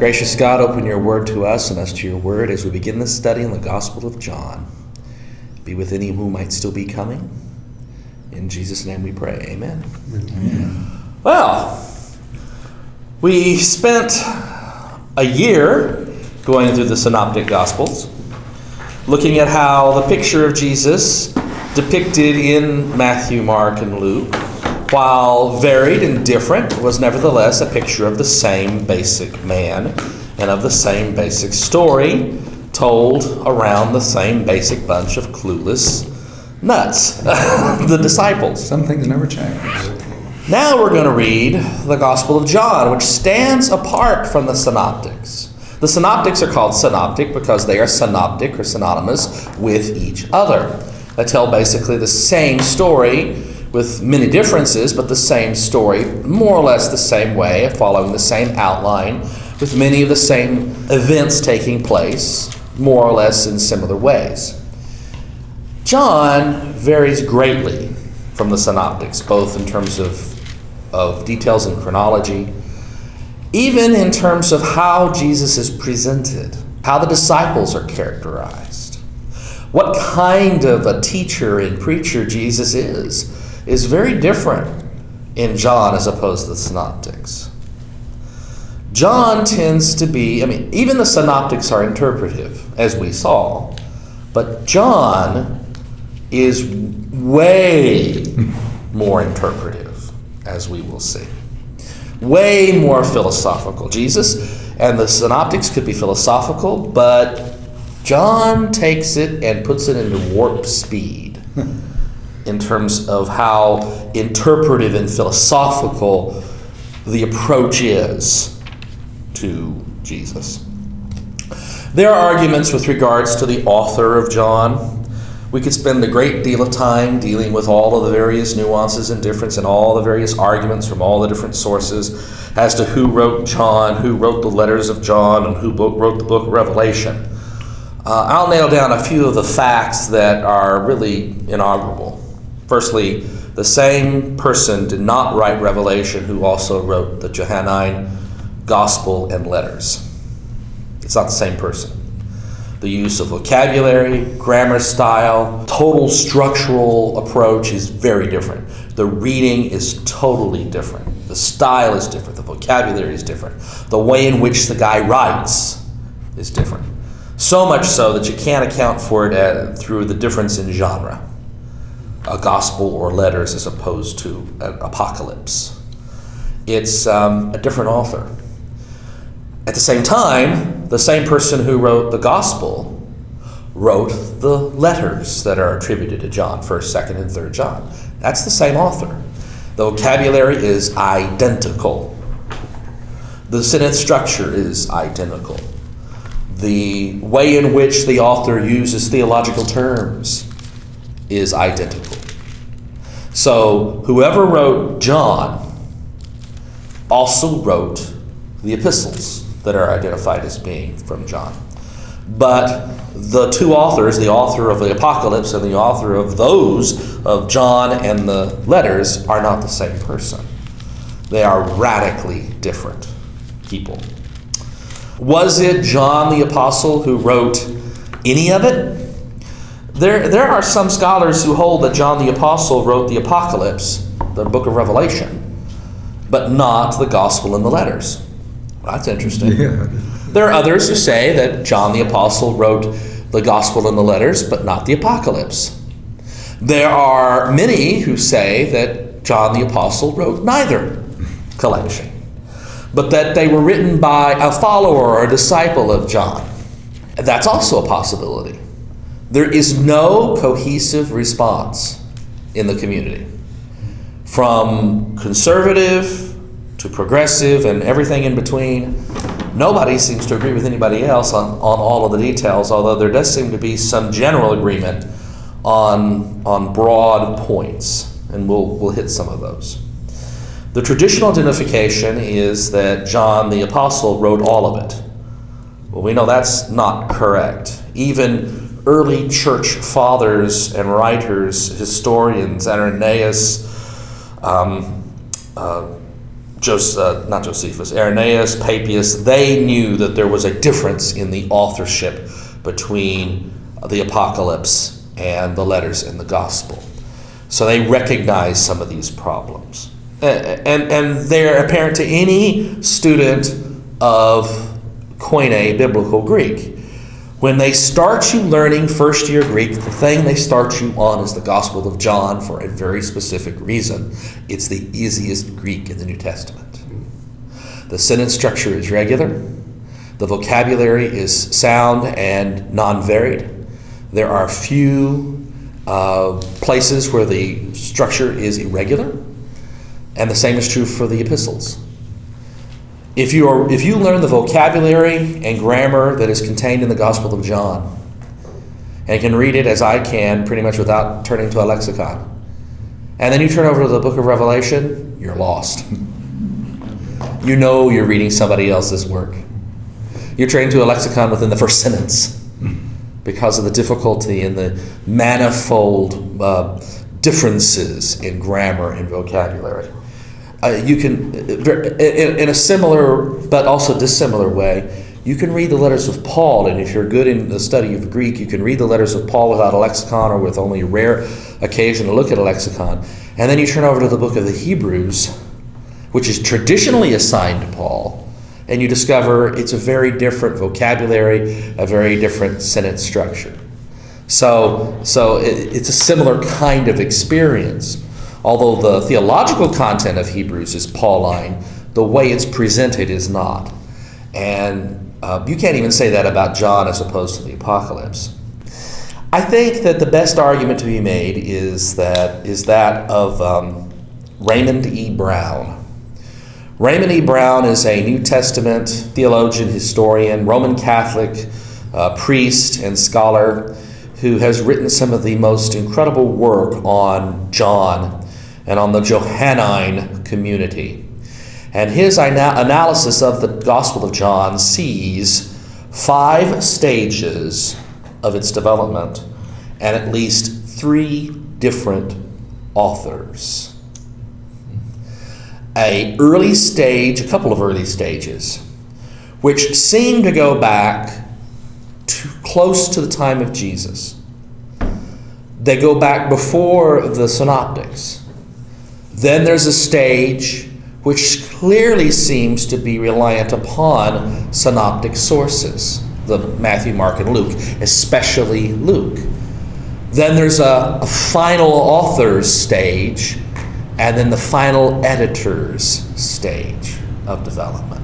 Gracious God, open your word to us and us to your word as we begin this study in the Gospel of John. Be with any who might still be coming. In Jesus' name we pray. Amen. Amen. Well, we spent a year going through the Synoptic Gospels, looking at how the picture of Jesus depicted in Matthew, Mark, and Luke while varied and different, was nevertheless a picture of the same basic man and of the same basic story told around the same basic bunch of clueless nuts, the disciples. Some things never change. Now we're going to read the Gospel of John, which stands apart from the Synoptics. The Synoptics are called synoptic because they are synoptic or synonymous with each other. They tell basically the same story with many differences, but the same story, more or less the same way, following the same outline, with many of the same events taking place, more or less in similar ways. John varies greatly from the synoptics, both in terms of, of details and chronology, even in terms of how Jesus is presented, how the disciples are characterized, what kind of a teacher and preacher Jesus is is very different in John as opposed to the synoptics. John tends to be, I mean, even the synoptics are interpretive, as we saw, but John is way more interpretive, as we will see. Way more philosophical. Jesus and the synoptics could be philosophical, but John takes it and puts it into warp speed. in terms of how interpretive and philosophical the approach is to Jesus. There are arguments with regards to the author of John. We could spend a great deal of time dealing with all of the various nuances and difference and all the various arguments from all the different sources as to who wrote John, who wrote the letters of John, and who wrote the book of Revelation. Uh, I'll nail down a few of the facts that are really inaugural. Firstly, the same person did not write Revelation who also wrote the Johannine Gospel and letters. It's not the same person. The use of vocabulary, grammar style, total structural approach is very different. The reading is totally different. The style is different. The vocabulary is different. The way in which the guy writes is different. So much so that you can't account for it through the difference in genre a gospel or letters as opposed to an apocalypse. It's um, a different author. At the same time, the same person who wrote the gospel wrote the letters that are attributed to John, 1st, 2nd, and 3rd John. That's the same author. The vocabulary is identical. The sentence structure is identical. The way in which the author uses theological terms is identical. So, whoever wrote John also wrote the epistles that are identified as being from John. But the two authors, the author of the Apocalypse and the author of those of John and the letters, are not the same person. They are radically different people. Was it John the Apostle who wrote any of it? There, there are some scholars who hold that John the Apostle wrote the Apocalypse, the book of Revelation, but not the Gospel and the letters. That's interesting. Yeah. There are others who say that John the Apostle wrote the Gospel and the letters, but not the Apocalypse. There are many who say that John the Apostle wrote neither collection, but that they were written by a follower or a disciple of John. That's also a possibility. There is no cohesive response in the community. From conservative to progressive and everything in between, nobody seems to agree with anybody else on, on all of the details, although there does seem to be some general agreement on, on broad points, and we'll, we'll hit some of those. The traditional identification is that John the Apostle wrote all of it. Well, we know that's not correct. Even early church fathers and writers, historians, Irenaeus, um, uh, Jos- uh, not Josephus, Irenaeus, Papias, they knew that there was a difference in the authorship between the Apocalypse and the letters in the Gospel. So they recognized some of these problems. And, and, and they're apparent to any student of Koine biblical Greek. When they start you learning first year Greek, the thing they start you on is the Gospel of John for a very specific reason. It's the easiest Greek in the New Testament. The sentence structure is regular, the vocabulary is sound and non varied. There are a few uh, places where the structure is irregular, and the same is true for the epistles. If you, are, if you learn the vocabulary and grammar that is contained in the Gospel of John, and can read it as I can pretty much without turning to a lexicon, and then you turn over to the book of Revelation, you're lost. you know you're reading somebody else's work. You're trained to a lexicon within the first sentence because of the difficulty and the manifold uh, differences in grammar and vocabulary uh, you can, in, in, a similar but also dissimilar way, you can read the letters of Paul, and if you're good in the study of Greek, you can read the letters of Paul without a lexicon or with only a rare occasion to look at a lexicon. And then you turn over to the book of the Hebrews, which is traditionally assigned to Paul, and you discover it's a very different vocabulary, a very different sentence structure. So, so it, it's a similar kind of experience. Although the theological content of Hebrews is Pauline, the way it's presented is not. And uh, you can't even say that about John as opposed to the Apocalypse. I think that the best argument to be made is that is that of um, Raymond E. Brown. Raymond E. Brown is a New Testament theologian, historian, Roman Catholic uh, priest, and scholar who has written some of the most incredible work on John and on the Johannine community. And his analysis of the Gospel of John sees five stages of its development and at least three different authors. A early stage, a couple of early stages, which seem to go back to close to the time of Jesus. They go back before the synoptics. Then there's a stage which clearly seems to be reliant upon synoptic sources, the Matthew, Mark, and Luke, especially Luke. Then there's a, a final author's stage, and then the final editor's stage of development.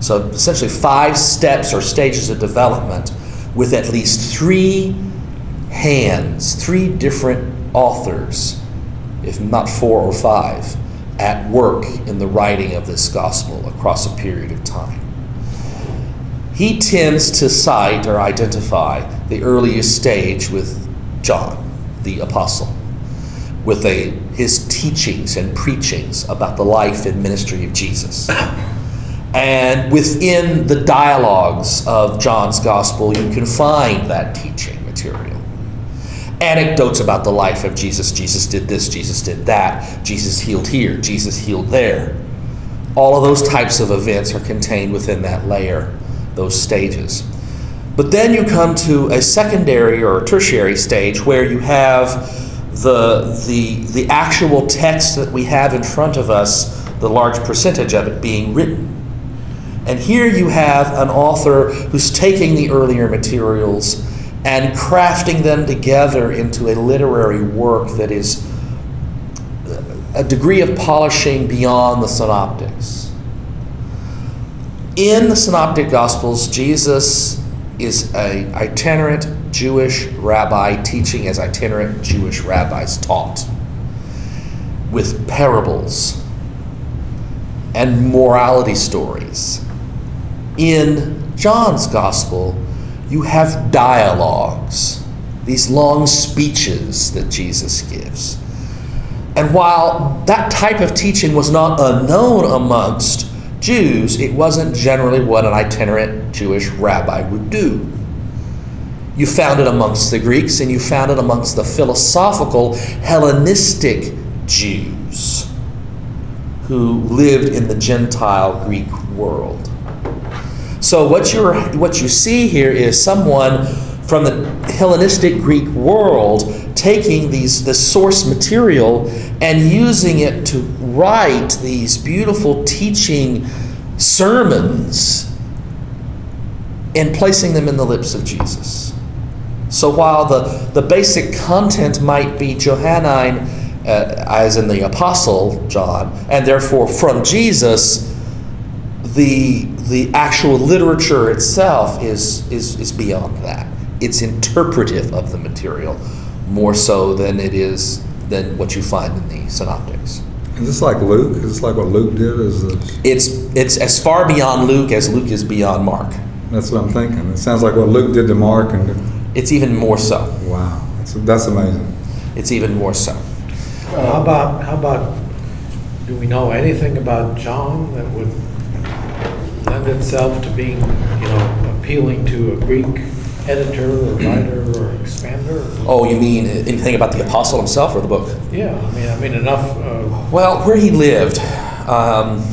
So essentially, five steps or stages of development with at least three hands, three different authors if not four or five, at work in the writing of this gospel across a period of time. He tends to cite or identify the earliest stage with John, the apostle, with a, his teachings and preachings about the life and ministry of Jesus. And within the dialogues of John's gospel, you can find that teaching material anecdotes about the life of Jesus. Jesus did this, Jesus did that, Jesus healed here, Jesus healed there. All of those types of events are contained within that layer, those stages. But then you come to a secondary or a tertiary stage where you have the, the, the actual text that we have in front of us, the large percentage of it being written. And here you have an author who's taking the earlier materials and crafting them together into a literary work that is uh, a degree of polishing beyond the synoptics. In the synoptic gospels, Jesus is a itinerant Jewish rabbi teaching as itinerant Jewish rabbis taught, with parables and morality stories. In John's gospel, you have dialogues, these long speeches that Jesus gives. And while that type of teaching was not unknown amongst Jews, it wasn't generally what an itinerant Jewish rabbi would do. You found it amongst the Greeks and you found it amongst the philosophical Hellenistic Jews who lived in the Gentile Greek world. So what you what you see here is someone from the Hellenistic Greek world taking these the source material and using it to write these beautiful teaching sermons and placing them in the lips of Jesus. So while the, the basic content might be Johannine, uh, as in the Apostle John, and therefore from Jesus, the, the actual literature itself is, is, is beyond that. It's interpretive of the material more so than it is than what you find in the synoptics. Is this like Luke? Is this like what Luke did? Is this? It's, it's as far beyond Luke as Luke is beyond Mark. That's what I'm thinking. It sounds like what Luke did to Mark, and It's even more so. wow, that's, that's amazing. It's even more so. Uh, how about, how about, do we know anything about John that would lend itself to being, you know, appealing to a Greek editor or writer or expander? Oh, you mean anything about the apostle himself or the book? Yeah, I mean, I mean, enough, uh, Well, where he lived, um,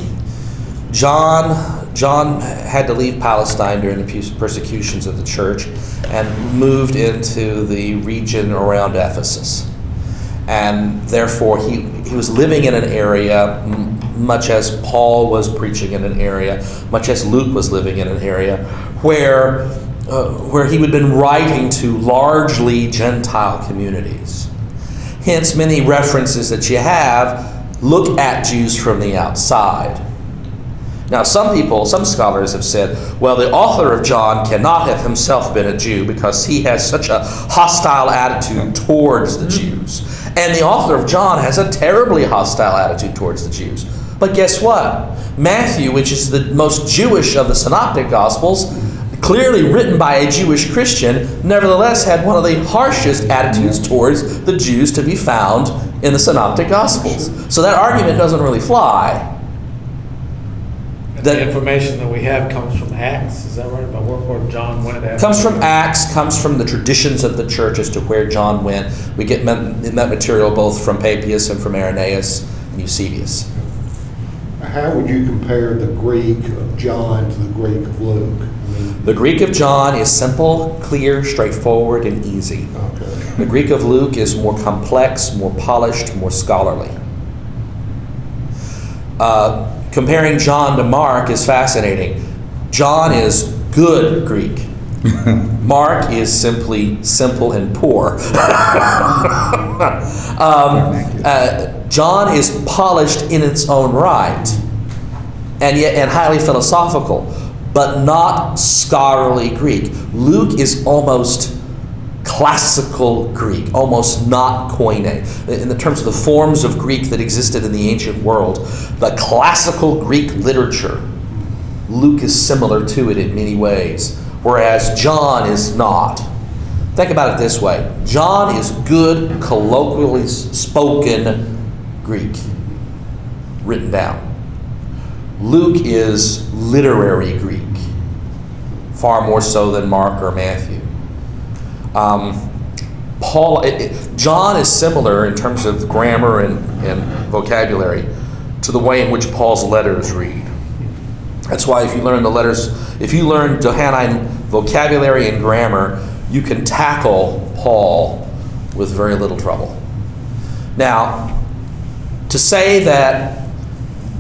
John John had to leave Palestine during the persecutions of the church and moved into the region around Ephesus. And therefore, he, he was living in an area, much as Paul was preaching in an area, much as Luke was living in an area, where, uh, where he had been writing to largely Gentile communities. Hence, many references that you have look at Jews from the outside. Now, some people, some scholars have said, well, the author of John cannot have himself been a Jew because he has such a hostile attitude towards the Jews. And the author of John has a terribly hostile attitude towards the Jews. But guess what? Matthew, which is the most Jewish of the synoptic gospels, clearly written by a Jewish Christian, nevertheless had one of the harshest attitudes towards the Jews to be found in the synoptic gospels. So that argument doesn't really fly. That- the information that we have comes from Acts, is that right, about where, John went after? comes from Acts, comes from the traditions of the church as to where John went. We get men- that material both from Papias and from Irenaeus and Eusebius. How would you compare the Greek of John to the Greek of Luke? I mean, The Greek of John is simple, clear, straightforward, and easy. okay. The Greek of Luke is more complex, more polished, more scholarly. Uh, comparing John to Mark is fascinating. John is good Greek. Mark is simply simple and poor. um, uh, John is polished in its own right, and yet and highly philosophical, but not scholarly Greek. Luke is almost classical Greek, almost not Koine. In the terms of the forms of Greek that existed in the ancient world, the classical Greek literature, Luke is similar to it in many ways, whereas John is not. Think about it this way John is good, colloquially spoken Greek, written down. Luke is literary Greek, far more so than Mark or Matthew. Um, Paul, it, it- John is similar in terms of grammar and, and vocabulary to the way in which Paul's letters read. That's why if you learn the letters, if you learn Johannine vocabulary and grammar, you can tackle Paul with very little trouble. Now, to say that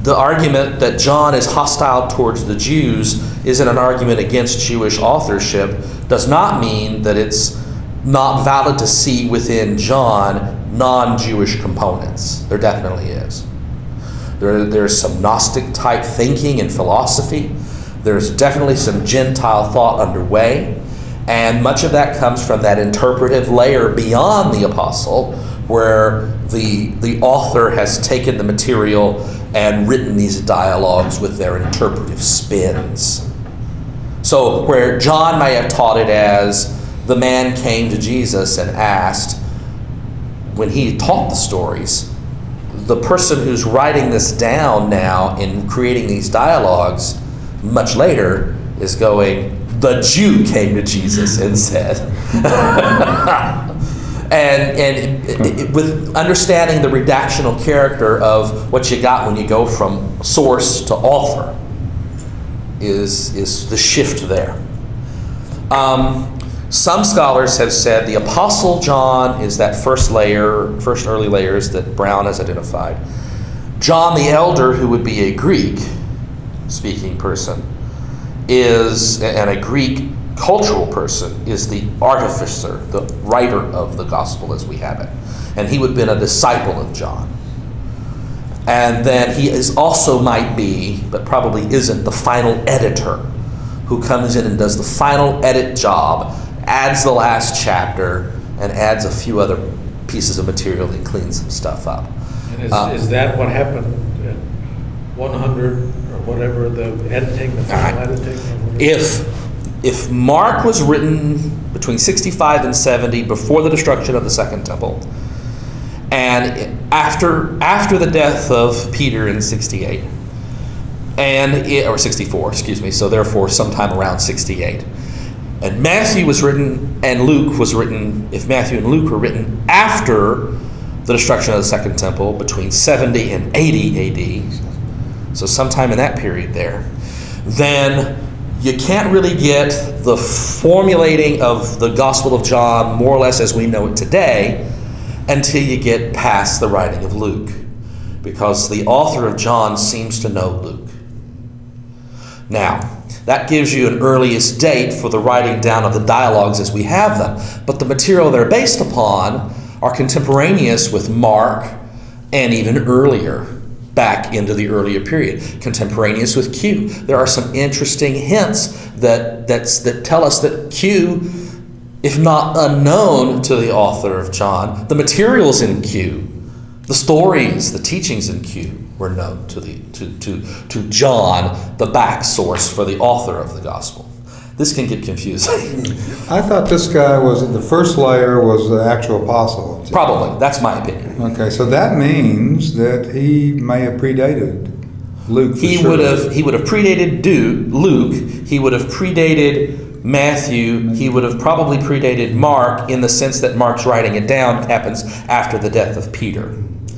the argument that John is hostile towards the Jews isn't an argument against Jewish authorship does not mean that it's not valid to see within John non Jewish components. There definitely is. There, there's some Gnostic type thinking and philosophy. There's definitely some Gentile thought underway. And much of that comes from that interpretive layer beyond the apostle, where the, the author has taken the material and written these dialogues with their interpretive spins. So, where John may have taught it as the man came to Jesus and asked, when he taught the stories, the person who's writing this down now in creating these dialogues much later is going, the Jew came to Jesus and said. and and it, it, with understanding the redactional character of what you got when you go from source to author is is the shift there. Um, some scholars have said the Apostle John is that first layer, first early layers that Brown has identified. John the Elder, who would be a Greek speaking person, is, and a Greek cultural person, is the artificer, the writer of the gospel as we have it. And he would have been a disciple of John. And then he is also might be, but probably isn't, the final editor who comes in and does the final edit job adds the last chapter and adds a few other pieces of material and cleans some stuff up. And is, Uh, is that what happened at 100 or whatever, the editing, the final editing? If if Mark was written between 65 and 70 before the destruction of the second temple, and after after the death of Peter in 68, and it, or 64, excuse me, so therefore sometime around 68. And Matthew was written, and Luke was written, if Matthew and Luke were written after the destruction of the Second Temple, between 70 and 80 AD, so sometime in that period there, then you can't really get the formulating of the Gospel of John more or less as we know it today until you get past the writing of Luke. Because the author of John seems to know Luke. Now, that gives you an earliest date for the writing down of the dialogues as we have them. But the material they're based upon are contemporaneous with Mark and even earlier, back into the earlier period, contemporaneous with Q. There are some interesting hints that, that's, that tell us that Q, if not unknown to the author of John, the materials in Q, the stories, the teachings in Q were known to, the, to, to, to John, the back source for the author of the gospel. This can get confusing. I thought this guy was, the first layer was the actual apostle. Probably. That's my opinion. Okay, so that means that he may have predated Luke. He sure. would have he would have predated Du- Luke. He would have predated Matthew. He would have probably predated Mark in the sense that Mark's writing it down happens after the death of Peter.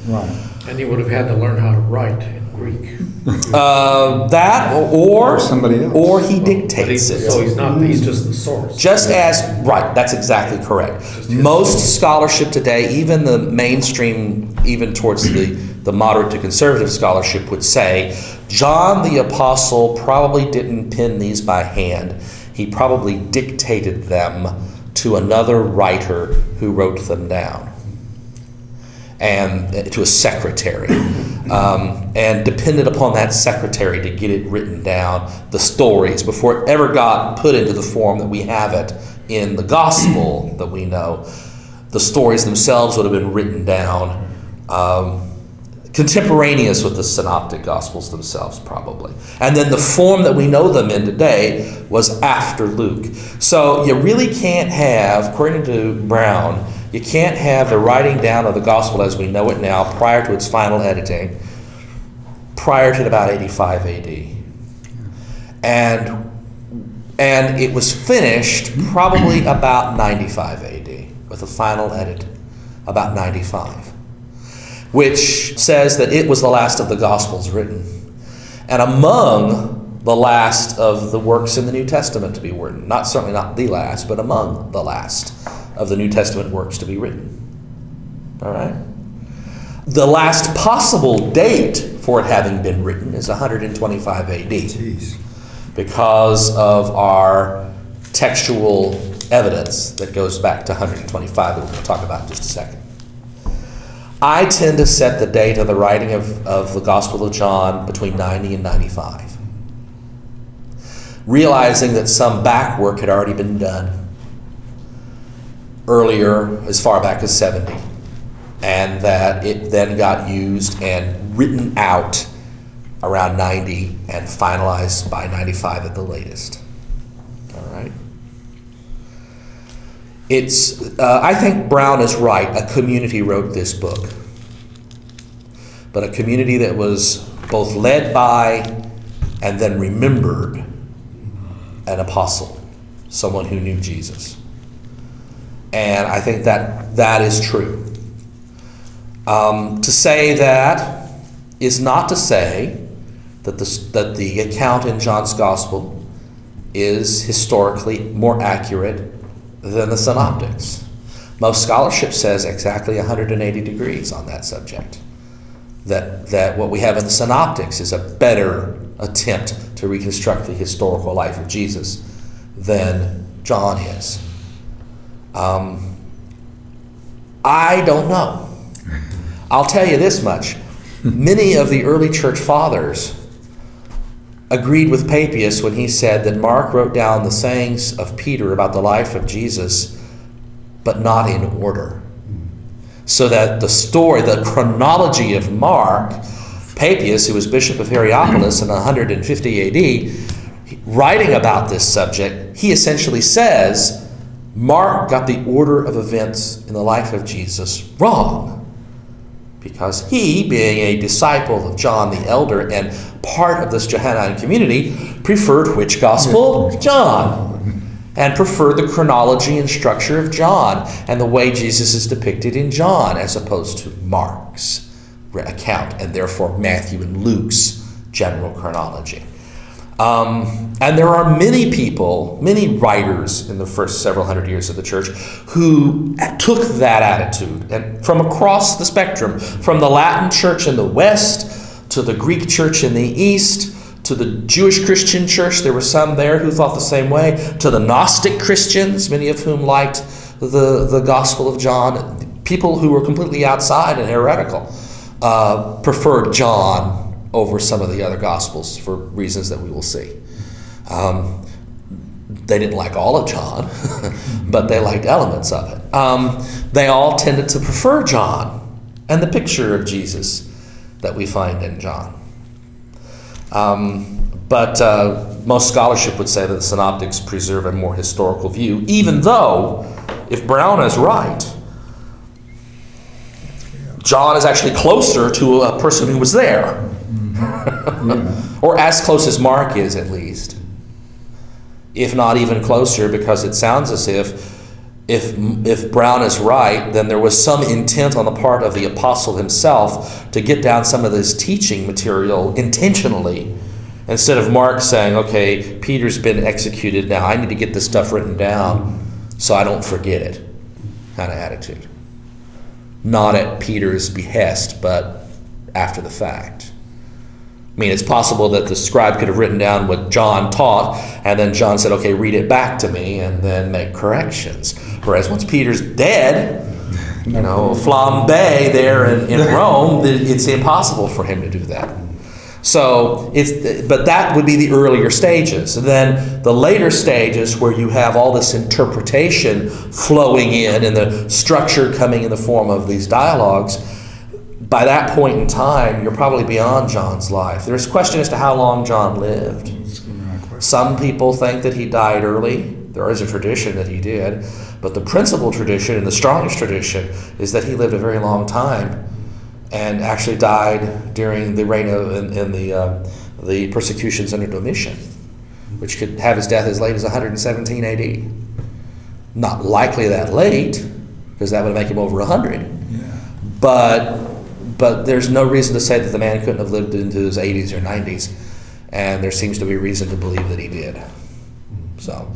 Right. And he would have had to learn how to write in Greek. Uh, that or Or somebody else. or he But he- dictates it. So he's not, he's just the source. Just as, right, that's exactly correct. Just his Most scholarship today, even the mainstream, even towards the, the moderate to conservative scholarship, would say John the Apostle probably didn't pen these by hand. He probably dictated them to another writer who wrote them down and uh, to a secretary, um, and depended upon that secretary to get it written down, the stories, before it ever got put into the form that we have it in the gospel that we know. The stories themselves would have been written down, um, contemporaneous with the synoptic gospels themselves, probably. And then the form that we know them in today was after Luke. So you really can't have, according to Brown, you can't have the writing down of the gospel as we know it now prior to its final editing, prior to about 85 AD. And and it was finished probably about 95 AD with a final edit about 95, which says that it was the last of the Gospels written. And among the last of the works in the New Testament to be written, not certainly not the last, but among the last of the New Testament works to be written. All right? The last possible date for it having been written is 125 AD Jeez. because of our textual evidence that goes back to 125 that we'll talk about in just a second. I tend to set the date of the writing of, of the Gospel of John between 90 and 95, realizing that some back work had already been done earlier, as far back as 70, and that it then got used and written out around 90 and finalized by 95 at the latest. All right. It's, uh, I think Brown is right. A community wrote this book, but a community that was both led by and then remembered an apostle, someone who knew Jesus. And I think that that is true. Um, to say that is not to say that the, that the account in John's Gospel is historically more accurate than the synoptics. Most scholarship says exactly 180 degrees on that subject. That, that what we have in the synoptics is a better attempt to reconstruct the historical life of Jesus than John is. Um, I don't know. I'll tell you this much. Many of the early church fathers agreed with Papias when he said that Mark wrote down the sayings of Peter about the life of Jesus, but not in order. So that the story, the chronology of Mark, Papias, who was bishop of Hierapolis in 150 AD, writing about this subject, he essentially says Mark got the order of events in the life of Jesus wrong. Because he, being a disciple of John the Elder and part of this Johannine community, preferred which gospel? John. And preferred the chronology and structure of John and the way Jesus is depicted in John as opposed to Mark's account and therefore Matthew and Luke's general chronology. Um, and there are many people, many writers in the first several hundred years of the church who took that attitude. And from across the spectrum, from the Latin church in the West to the Greek church in the East to the Jewish Christian church, there were some there who thought the same way, to the Gnostic Christians, many of whom liked the, the Gospel of John, people who were completely outside and heretical uh, preferred John over some of the other Gospels for reasons that we will see. Um, they didn't like all of John, but they liked elements of it. Um, they all tended to prefer John and the picture of Jesus that we find in John. Um, but uh, most scholarship would say that the synoptics preserve a more historical view, even though, if Brown is right, John is actually closer to a person who was there. Or as close as Mark is, at least. If not even closer, because it sounds as if if, if Brown is right, then there was some intent on the part of the apostle himself to get down some of this teaching material intentionally. Instead of Mark saying, okay, Peter's been executed now, I need to get this stuff written down so I don't forget it, kind of attitude. Not at Peter's behest, but after the fact. I mean, it's possible that the scribe could have written down what John taught, and then John said, okay, read it back to me, and then make corrections. Whereas once Peter's dead, you know, flambe there in, in Rome, it's impossible for him to do that. So it's, but that would be the earlier stages. And then the later stages where you have all this interpretation flowing in and the structure coming in the form of these dialogues by that point in time, you're probably beyond John's life. There's a question as to how long John lived. Some people think that he died early. There is a tradition that he did. But the principal tradition and the strongest tradition is that he lived a very long time and actually died during the reign of in, in the, uh, the persecutions under Domitian, which could have his death as late as 117 AD. Not likely that late, because that would make him over 100. Yeah. But but there's no reason to say that the man couldn't have lived into his 80s or 90s, and there seems to be reason to believe that he did. So,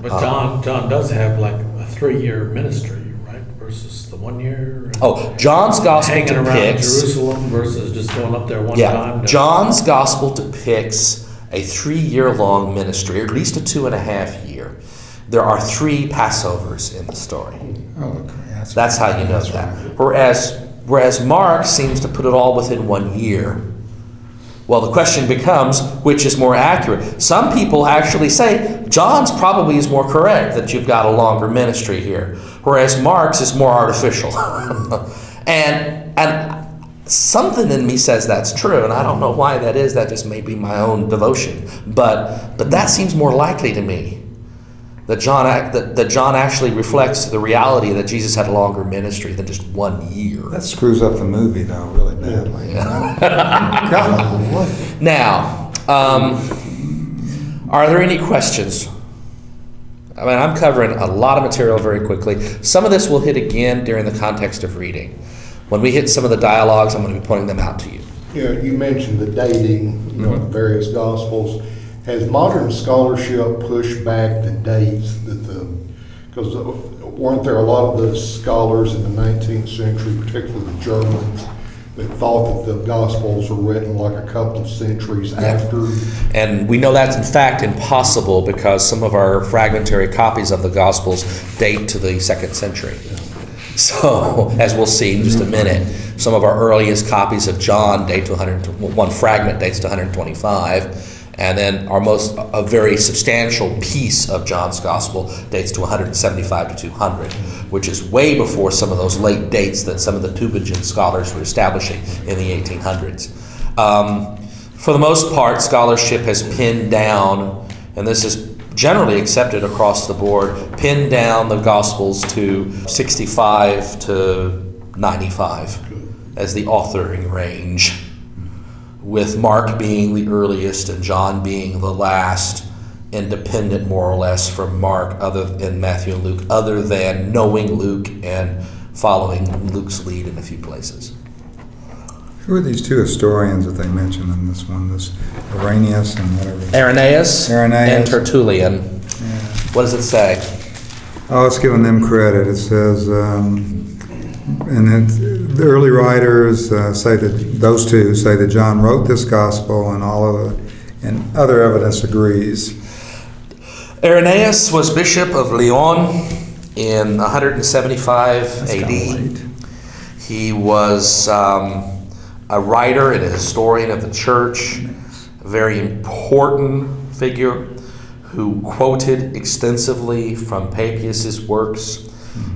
But uh, John, John does have like a three-year ministry, right, versus the one year? oh, John's gospel Hanging around depicts. Jerusalem versus just going up there one Yeah, time? to- John's gospel depicts a three-year-long ministry, or at least a two and a half year. There are three Passovers in the story. Oh, okay. That's, That's how you know that's that. right. Whereas, whereas Mark seems to put it all within one year. Well, the question becomes which is more accurate? Some people actually say John's probably is more correct that you've got a longer ministry here, whereas Mark's is more artificial. and and something in me says that's true, and I don't know why that is. That just may be my own devotion, but but that seems more likely to me that John that, that John actually reflects the reality that Jesus had a longer ministry than just one year. That screws up the movie, though, really badly. you know? Golly. Now, um, are there any questions I mean, I'm covering a lot of material very quickly. Some of this will hit again during the context of reading. When we hit some of the dialogues, I'm going to be pointing them out to you. You know, you mentioned the dating, you know, in various gospels. Has modern scholarship pushed back the dates that the, because uh, weren't there a lot of the scholars in the nineteenth century, particularly the Germans, that thought that the gospels were written like a couple of centuries after? And we know that's in fact impossible because some of our fragmentary copies of the Gospels date to the second century. So, as we'll see in just a minute, some of our earliest copies of John date to 100, one fragment dates to 125, and then our most, a very substantial piece of John's Gospel dates to 175 to 200, which is way before some of those late dates that some of the Tübingen scholars were establishing in the 1800s. Um, for the most part, scholarship has pinned down, and this is generally accepted across the board, pinned down the Gospels to 65 to 95 as the authoring range, with Mark being the earliest and John being the last, independent more or less from Mark, other than Matthew and Luke, other than knowing Luke and following Luke's lead in a few places. Who are these two historians that they mention in this one? This Arrhenius and whatever. Irenaeus, Irenaeus. and Tertullian. Yeah. What does it say? Oh, it's giving them credit. It says, um, and it, the early writers uh, say that those two say that John wrote this gospel, and all of the and other evidence agrees. Irenaeus was bishop of Lyon in 175 That's AD. He was um, a writer and a historian of the church, a very important figure who quoted extensively from Papias' works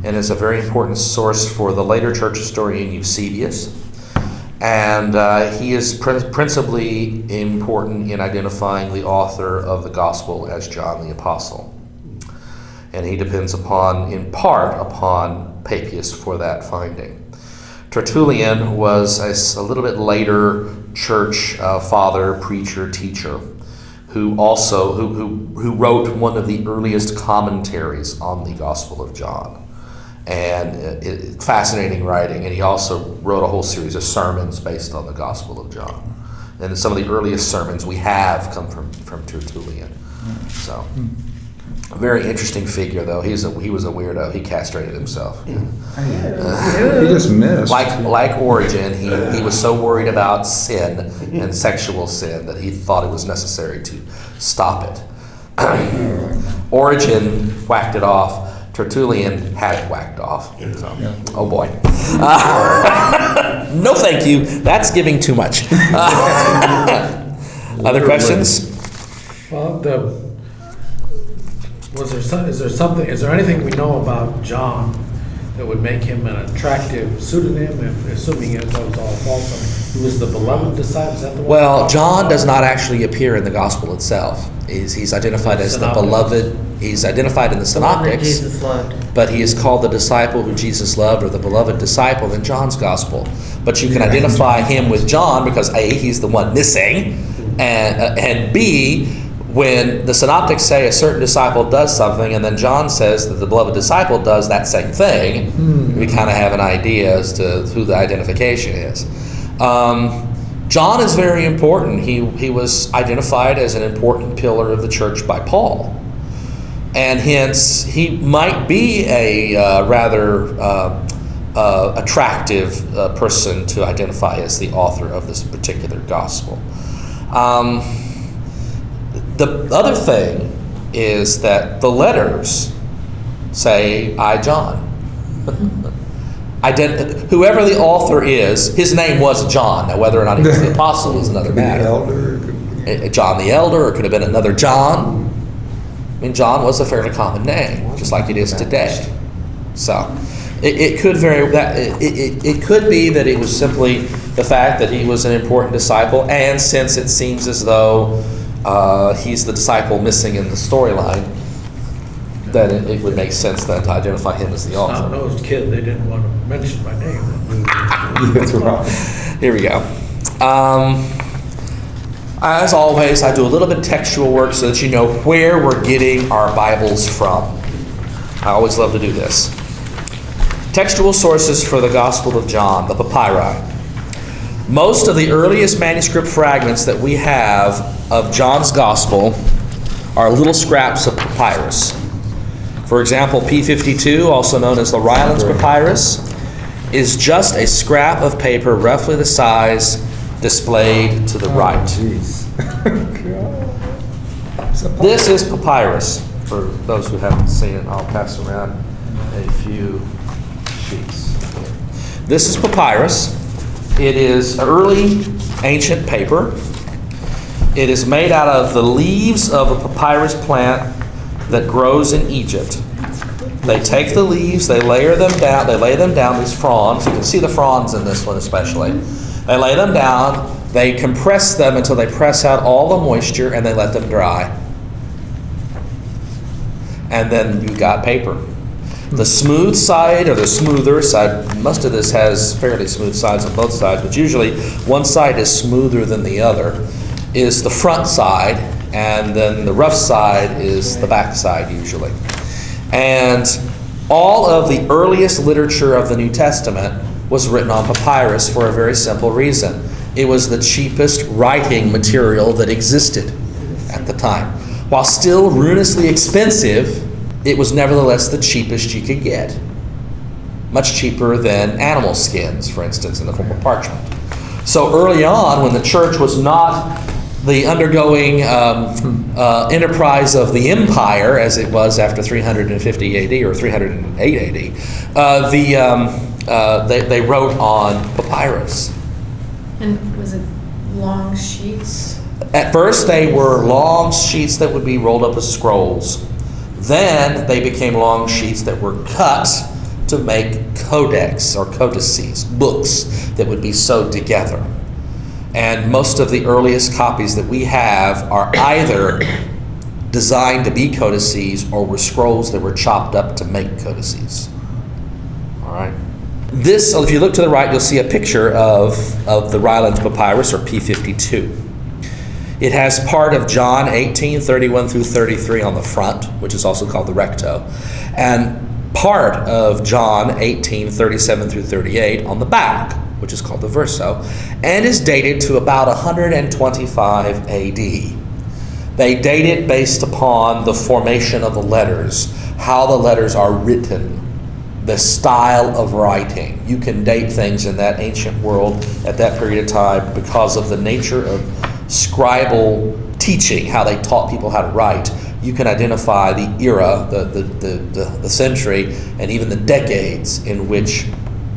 and is a very important source for the later church historian Eusebius. And uh, he is prin- principally important in identifying the author of the gospel as John the Apostle. And he depends upon, in part, upon Papias for that finding. Tertullian was a little bit later church uh, father, preacher, teacher, who also who, who, who wrote one of the earliest commentaries on the Gospel of John. And it, it- fascinating writing. And he also wrote a whole series of sermons based on the Gospel of John. And some of the earliest sermons we have come from, from Tertullian. So, a very interesting figure, though. He's a, he was a weirdo. He castrated himself. He just missed. Like like Origen, he, he was so worried about sin and sexual sin that he thought it was necessary to stop it. Origen whacked it off. Tertullian mm-hmm. had it whacked off. So, oh boy. no, thank you. That's giving too much. other questions? Well, the, was there some, is there something, is there anything we know about John that would make him an attractive pseudonym, if, assuming it was all false? He was the beloved disciple, is that the one? Well, John does not actually appear in the gospel itself. He's, he's identified as the Synoptics. beloved. He's identified in the The synoptics. Jesus loved. but he is called the disciple who Jesus loved or the beloved disciple in John's gospel. But you can Yeah. identify him with John because A, he's the one missing, and, uh, and B, when the synoptics say a certain disciple does something and then John says that the beloved disciple does that same thing, we kind of have an idea as to who the identification is. Um, John is very important. He, he was identified as an important pillar of the church by Paul and hence he might be a uh, rather uh, uh, attractive uh, person to identify as the author of this particular gospel. Um, the other thing is that the letters say, I, John. Ident- whoever the author is, his name was John. Now, whether or not he was the apostle is another Could be the matter. be- Uh, John the Elder, or could have been another John. I mean, John was a fairly common name, just like it is today. So, it, it could very that it, it, it could be that it was simply the fact that he was an important disciple, and since it seems as though uh, he's the disciple missing in the storyline, then it, it would make sense then to identify him as the author. Snot-nosed kid, they didn't want to mention my name. That's right. Here we go. Um, As always, I do a little bit of textual work so that you know where we're getting our Bibles from. I always love to do this. Textual sources for the Gospel of John, the papyri. Most of the earliest manuscript fragments that we have of John's Gospel are little scraps of papyrus. For example, P52, also known as the Rylands Papyrus, is just a scrap of paper roughly the size displayed to the oh, right. Jeez. This is papyrus. For those who haven't seen it, I'll pass around a few sheets. This is papyrus. It is early ancient paper. It is made out of the leaves of a papyrus plant that grows in Egypt. They take the leaves, they layer them down, they lay them down, these fronds. You can see the fronds in this one especially. They lay them down, they compress them until they press out all the moisture, and they let them dry and then you've got paper. The smooth side or the smoother side, most of this has fairly smooth sides on both sides, but usually one side is smoother than the other, is the front side, and then the rough side is the back side usually. And all of the earliest literature of the New Testament was written on papyrus for a very simple reason. It was the cheapest writing material that existed at the time. While still ruinously expensive, it was nevertheless the cheapest you could get. Much cheaper than animal skins, for instance, in the form of parchment. So early on, when the church was not the undergoing um, uh, enterprise of the empire, as it was after 350 AD or 308 AD, uh, the, um, uh, they, they wrote on papyrus. And was it long sheets? At first, they were long sheets that would be rolled up as scrolls. Then they became long sheets that were cut to make codex or codices, books that would be sewed together. And most of the earliest copies that we have are either designed to be codices or were scrolls that were chopped up to make codices. All right. This, if you look to the right, you'll see a picture of, of the Rylands Papyrus or P52. It has part of John 18, 31 through 33 on the front, which is also called the recto, and part of John 18, 37 through 38 on the back, which is called the verso, and is dated to about 125 AD. They date it based upon the formation of the letters, how the letters are written, the style of writing. You can date things in that ancient world at that period of time because of the nature of scribal teaching, how they taught people how to write. You can identify the era, the, the, the, the, the century, and even the decades in which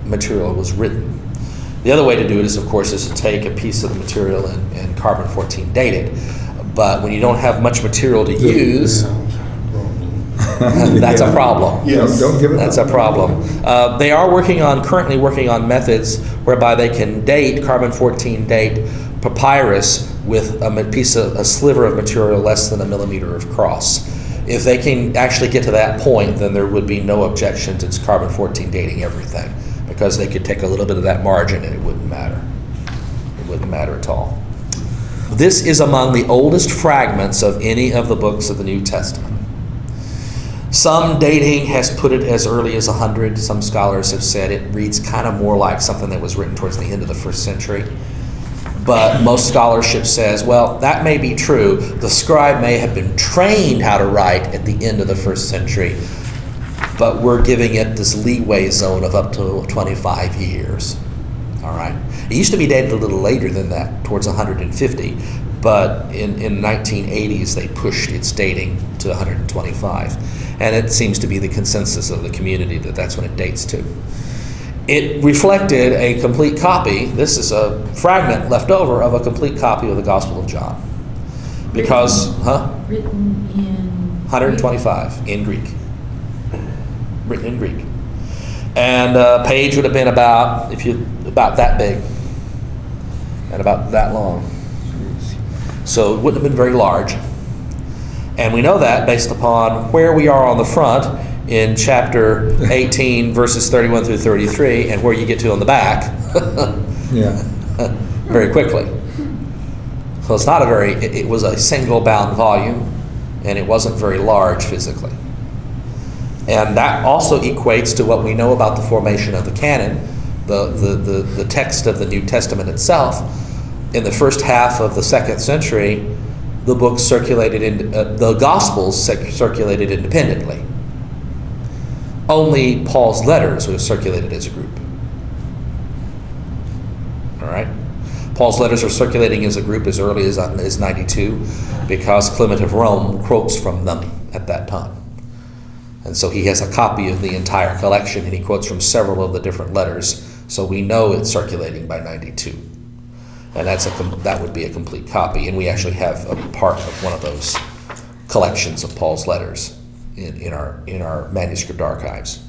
material was written. The other way to do it is, of course, is to take a piece of the material and, and carbon 14 date it. But when you don't have much material to use, that's a problem. Yes. Don't give it. That's a problem. Uh, they are working on, currently working on methods whereby they can date, carbon 14 date papyrus with a piece of, a sliver of material less than a millimeter of cross. If they can actually get to that point, then there would be no objection to carbon 14 dating everything because they could take a little bit of that margin and it wouldn't matter. It wouldn't matter at all. This is among the oldest fragments of any of the books of the New Testament. Some dating has put it as early as 100. Some scholars have said it reads kind of more like something that was written towards the end of the first century. But most scholarship says, well, that may be true. The scribe may have been trained how to write at the end of the first century, but we're giving it this leeway zone of up to 25 years. All right. It used to be dated a little later than that, towards 150, but in, in 1980s they pushed its dating to 125. And it seems to be the consensus of the community that that's when it dates to. It reflected a complete copy. This is a fragment left over of a complete copy of the Gospel of John. Because, huh? Written in. 125 in Greek. Written in Greek. And a page would have been about, if you, about that big and about that long. So it wouldn't have been very large. And we know that based upon where we are on the front in chapter 18, verses 31 through 33, and where you get to on the back Yeah. very quickly. So it's not a very, it, it was a single bound volume and it wasn't very large physically. And that also equates to what we know about the formation of the canon, the, the, the, the text of the New Testament itself. In the first half of the second century, the books circulated in, uh, the Gospels cir- circulated independently. Only Paul's letters were circulated as a group. All right? Paul's letters are circulating as a group as early as, as 92 because Clement of Rome quotes from them at that time. And so he has a copy of the entire collection and he quotes from several of the different letters. So we know it's circulating by 92. And that's a, that would be a complete copy. And we actually have a part of one of those collections of Paul's letters in, in, our, in our manuscript archives.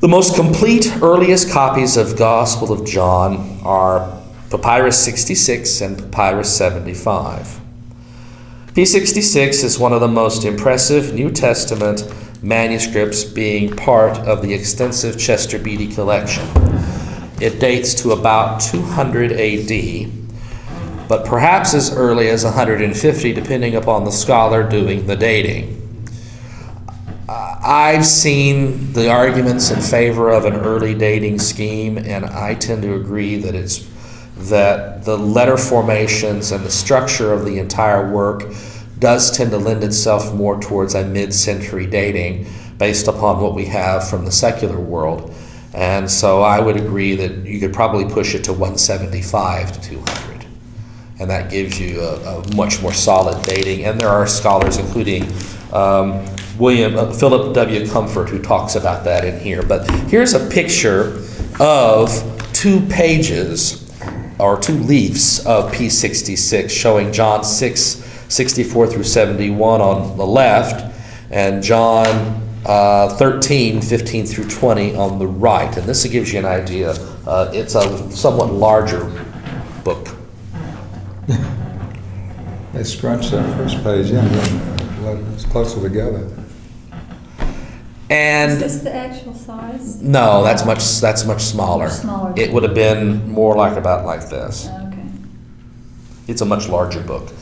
The most complete earliest copies of Gospel of John are Papyrus 66 and Papyrus 75. P66 is one of the most impressive New Testament manuscripts being part of the extensive Chester Beatty collection. It dates to about 200 AD, but perhaps as early as 150, depending upon the scholar doing the dating. I've seen the arguments in favor of an early dating scheme, and I tend to agree that it's that the letter formations and the structure of the entire work does tend to lend itself more towards a mid-century dating based upon what we have from the secular world. And so I would agree that you could probably push it to 175 to 200. And that gives you a, a much more solid dating. And there are scholars, including um, William uh, Philip W. Comfort, who talks about that in here. But here's a picture of two pages or two leaves of P66 showing John 6, 64 through 71 on the left, and John uh, 13, 15 through 20 on the right. And this gives you an idea. Uh, it's a somewhat larger book. They scrunched that first page in, it's closer together. And Is this the actual size? no, that's much that's much smaller. Much smaller. It would have been more like about like this. Okay. It's a much larger book.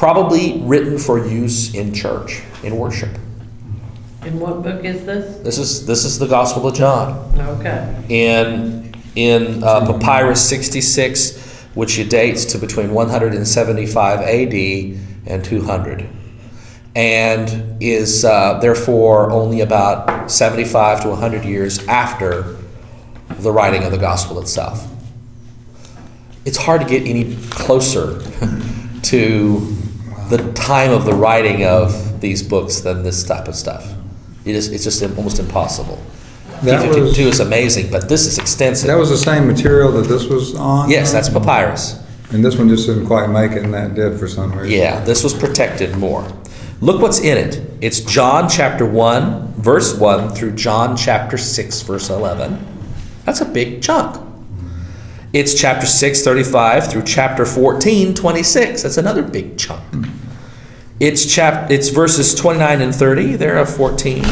Probably written for use in church, in worship. In what book is this? This is this is the Gospel of John. Okay. In in uh, Papyrus 66, which dates to between 175 AD and 200, and is uh, therefore only about 75 to 100 years after the writing of the Gospel itself. It's hard to get any closer to the time of the writing of these books than this type of stuff. It is, it's just almost impossible. That P52 was- is amazing, but this is extensive. That was the same material that this was on? yes, that's papyrus. And this one just didn't quite make it, and that did for some reason. Yeah, this was protected more. Look what's in it. It's John chapter 1, verse 1 through John chapter 6, verse 11. That's a big chunk. It's chapter 6, 35 through chapter 14, 26. That's another big chunk. It's chap it's verses 29 and 30, there are 14.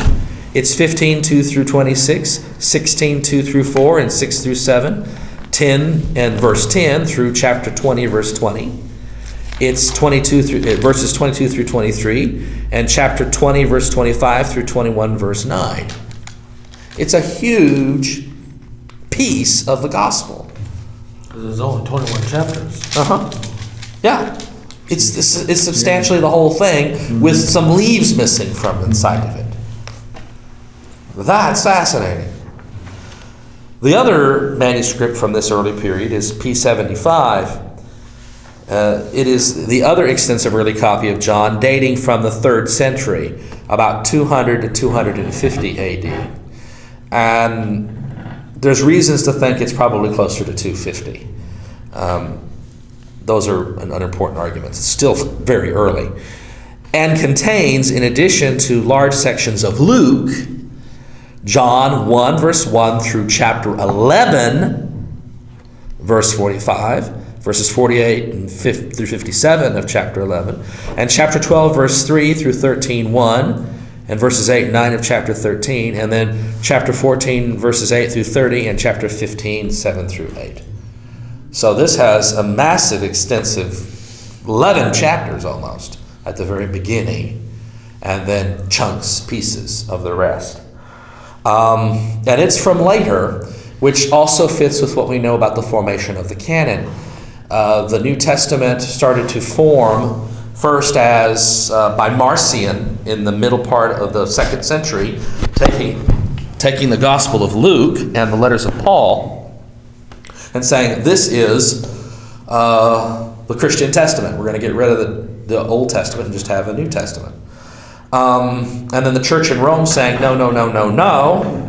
It's 15, 2 through 26, 16, 2 through 4, and 6 through 7, 10 and verse 10 through chapter 20, verse 20. It's 22 through uh, verses 22 through 23, and chapter 20, verse 25 through 21, verse 9. It's a huge piece of the gospel. There's only 21 chapters. Uh huh. Yeah. It's, it's, it's substantially the whole thing with some leaves missing from inside of it. That's fascinating. The other manuscript from this early period is P75. Uh, it is the other extensive early copy of John dating from the third century, about 200 to 250 AD. And there's reasons to think it's probably closer to 250. Um, those are an unimportant arguments. It's still very early. And contains, in addition to large sections of Luke, John 1, verse 1 through chapter 11, verse 45, verses 48 and 50 through 57 of chapter 11, and chapter 12, verse 3 through 13, 1, and verses 8 and 9 of chapter 13, and then chapter 14, verses 8 through 30, and chapter 15, 7 through 8. So this has a massive, extensive 11 chapters almost at the very beginning, and then chunks, pieces of the rest. Um, and it's from later, which also fits with what we know about the formation of the canon. Uh, the New Testament started to form first as uh, by Marcion in the middle part of the second century, taking, taking the Gospel of Luke and the letters of Paul and saying, This is uh, the Christian Testament. We're going to get rid of the, the Old Testament and just have a New Testament. Um, and then the church in Rome saying, No, no, no, no, no.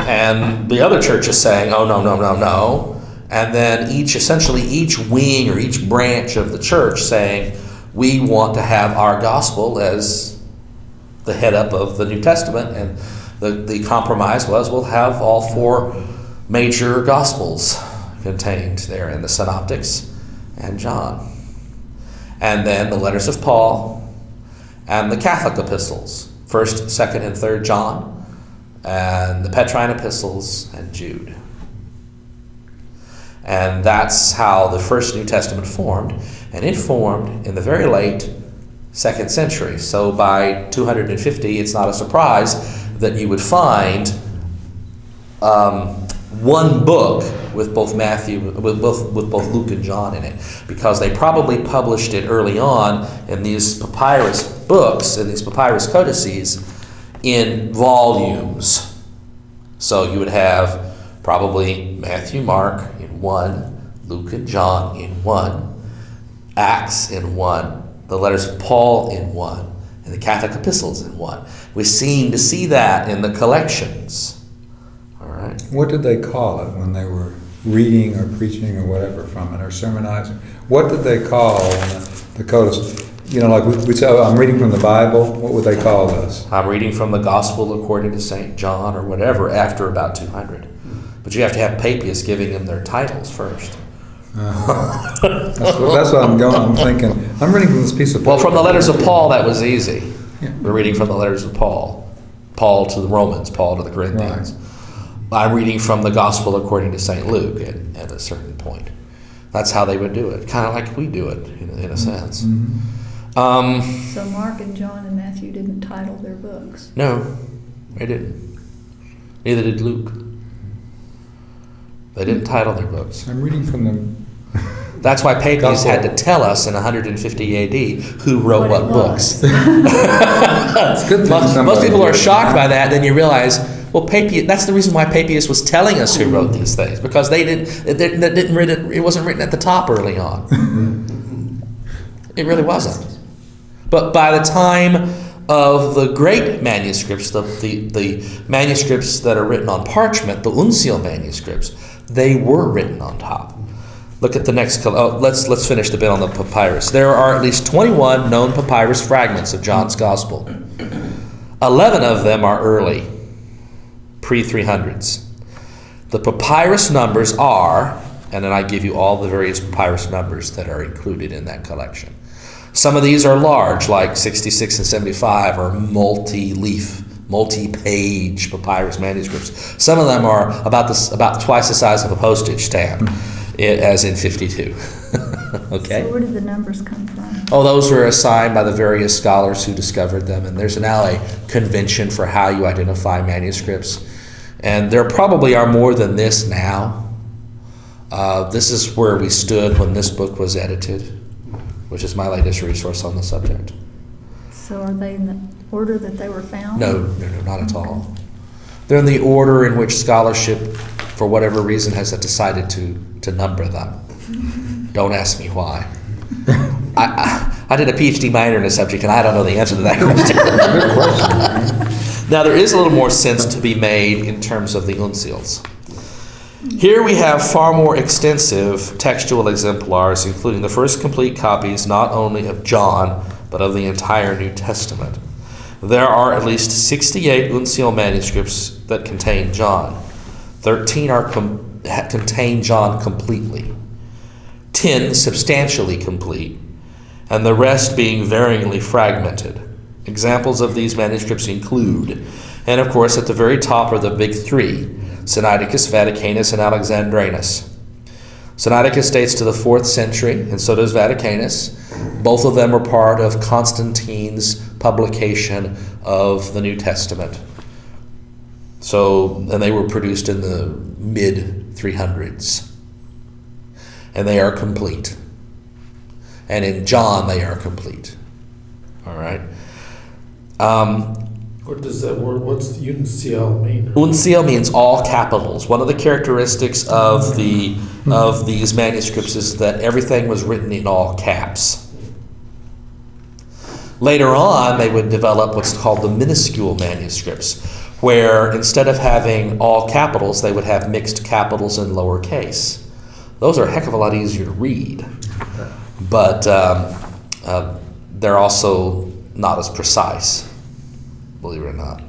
And the other church is saying, Oh, no, no, no, no. And then each, essentially, each wing or each branch of the church saying, We want to have our gospel as the head up of the New Testament. And the, the compromise was we'll have all four major gospels contained there in the Synoptics and John. And then the letters of Paul and the Catholic epistles, 1st, 2nd, and 3rd John, and the Petrine epistles and Jude. And that's how the first New Testament formed. And it formed in the very late second century. So by 250, it's not a surprise that you would find um, one book with both Matthew, with both, with both Luke and John in it, because they probably published it early on in these papyrus books, in these papyrus codices, in volumes. So you would have probably Matthew, Mark in one, Luke and John in one, Acts in one, the letters of Paul in one, and the Catholic epistles in one. We seem to see that in the collections. All right. What did they call it when they were reading or preaching or whatever from it or sermonizing? What did they call the, the codice? You know, like we, we say, oh, I'm reading from the Bible. What would they call this? I'm reading from the Gospel according to St. John or whatever after about 200. But you have to have Papias giving them their titles first. That's what, that's what I'm going. I'm thinking. I'm reading from this piece of. Paper. Well, from the letters of Paul, that was easy. Yeah. We're reading from the letters of Paul. Paul to the Romans, Paul to the Corinthians. I'm reading from the Gospel according to St. Luke at, at a certain point. That's how they would do it, kind of like we do it in, in a sense. Um, So Mark and John and Matthew didn't title their books. no, they didn't. Neither did Luke. They didn't title their books. I'm reading from the. That's why Papias had to tell us in 150 AD who wrote What what, books. It's good most, most people are shocked by that. Then you realize, well, Papias. That's the reason why Papias was telling us who wrote these things because they didn't. It, didn't- it didn't written. It wasn't written at the top early on. it really wasn't. But by the time of the great manuscripts, the, the, the manuscripts that are written on parchment, the uncial manuscripts, they were written on top. Look at the next. Oh, let's let's finish the bit on the papyrus. There are at least 21 known papyrus fragments of John's Gospel. 11 of them are early, pre 300s. The papyrus numbers are, and then I give you all the various papyrus numbers that are included in that collection. Some of these are large, like 66 and 75, or multi leaf, multi page papyrus manuscripts. Some of them are about, this, about twice the size of a postage stamp, as in 52. okay? So where did the numbers come from? Oh, those were assigned by the various scholars who discovered them, and there's now a convention for how you identify manuscripts. And there probably are more than this now. Uh, this is where we stood when this book was edited, which is my latest resource on the subject. So are they in the order that they were found? No, no, no, not at all. They're in the order in which scholarship, for whatever reason, has decided to, to number them. Don't ask me why. I, I, I did a PhD minor in the subject, and I don't know the answer to that question. now, there is a little more sense to be made in terms of the uncials. Here we have far more extensive textual exemplars, including the first complete copies not only of John, but of the entire New Testament. There are at least 68 uncial manuscripts that contain John. 13 are com- contain John completely. 10 substantially complete, and the rest being varyingly fragmented. Examples of these manuscripts include, and of course at the very top are the big three Sinaiticus, Vaticanus, and Alexandrinus. Sinaiticus dates to the fourth century, and so does Vaticanus. Both of them are part of Constantine's publication of the New Testament. So, and they were produced in the mid 300s. And they are complete. And in John, they are complete. All right. Um, What does that word, what's uncial mean? Uncial means all capitals. One of the characteristics of the of these manuscripts is that everything was written in all caps. Later on, they would develop what's called the minuscule manuscripts, where instead of having all capitals, they would have mixed capitals and lowercase. Those are a heck of a lot easier to read, but um, uh, they're also not as precise, believe it or not.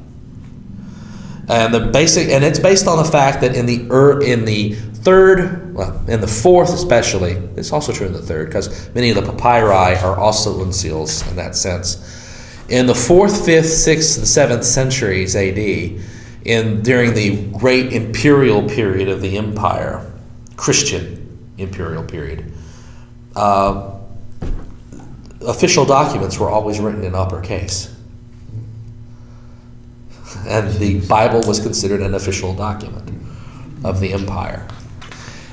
And the basic, and it's based on the fact that in the er, in the third, well, in the fourth especially, it's also true in the third because many of the papyri are also uncials in that sense. In the fourth, fifth, sixth, and seventh centuries A.D., in during the great imperial period of the empire, Christian imperial period, uh, official documents were always written in uppercase and the Bible was considered an official document of the empire.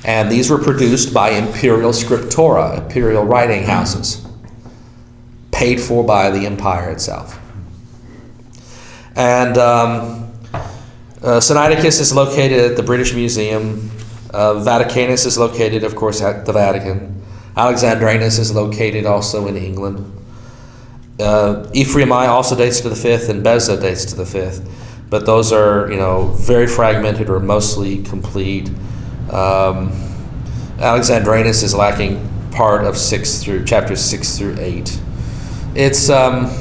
And these were produced by imperial scriptoria, imperial writing houses, paid for by the empire itself. And um, uh, Sinaiticus is located at the British Museum. Uh, Vaticanus is located, of course, at the Vatican. Alexandrinus is located also in England. Uh, Ephraemi also dates to the fifth, and Beza dates to the fifth, but those are you know very fragmented or mostly complete. Um, Alexandrinus is lacking part of six through chapters six through eight. It's um,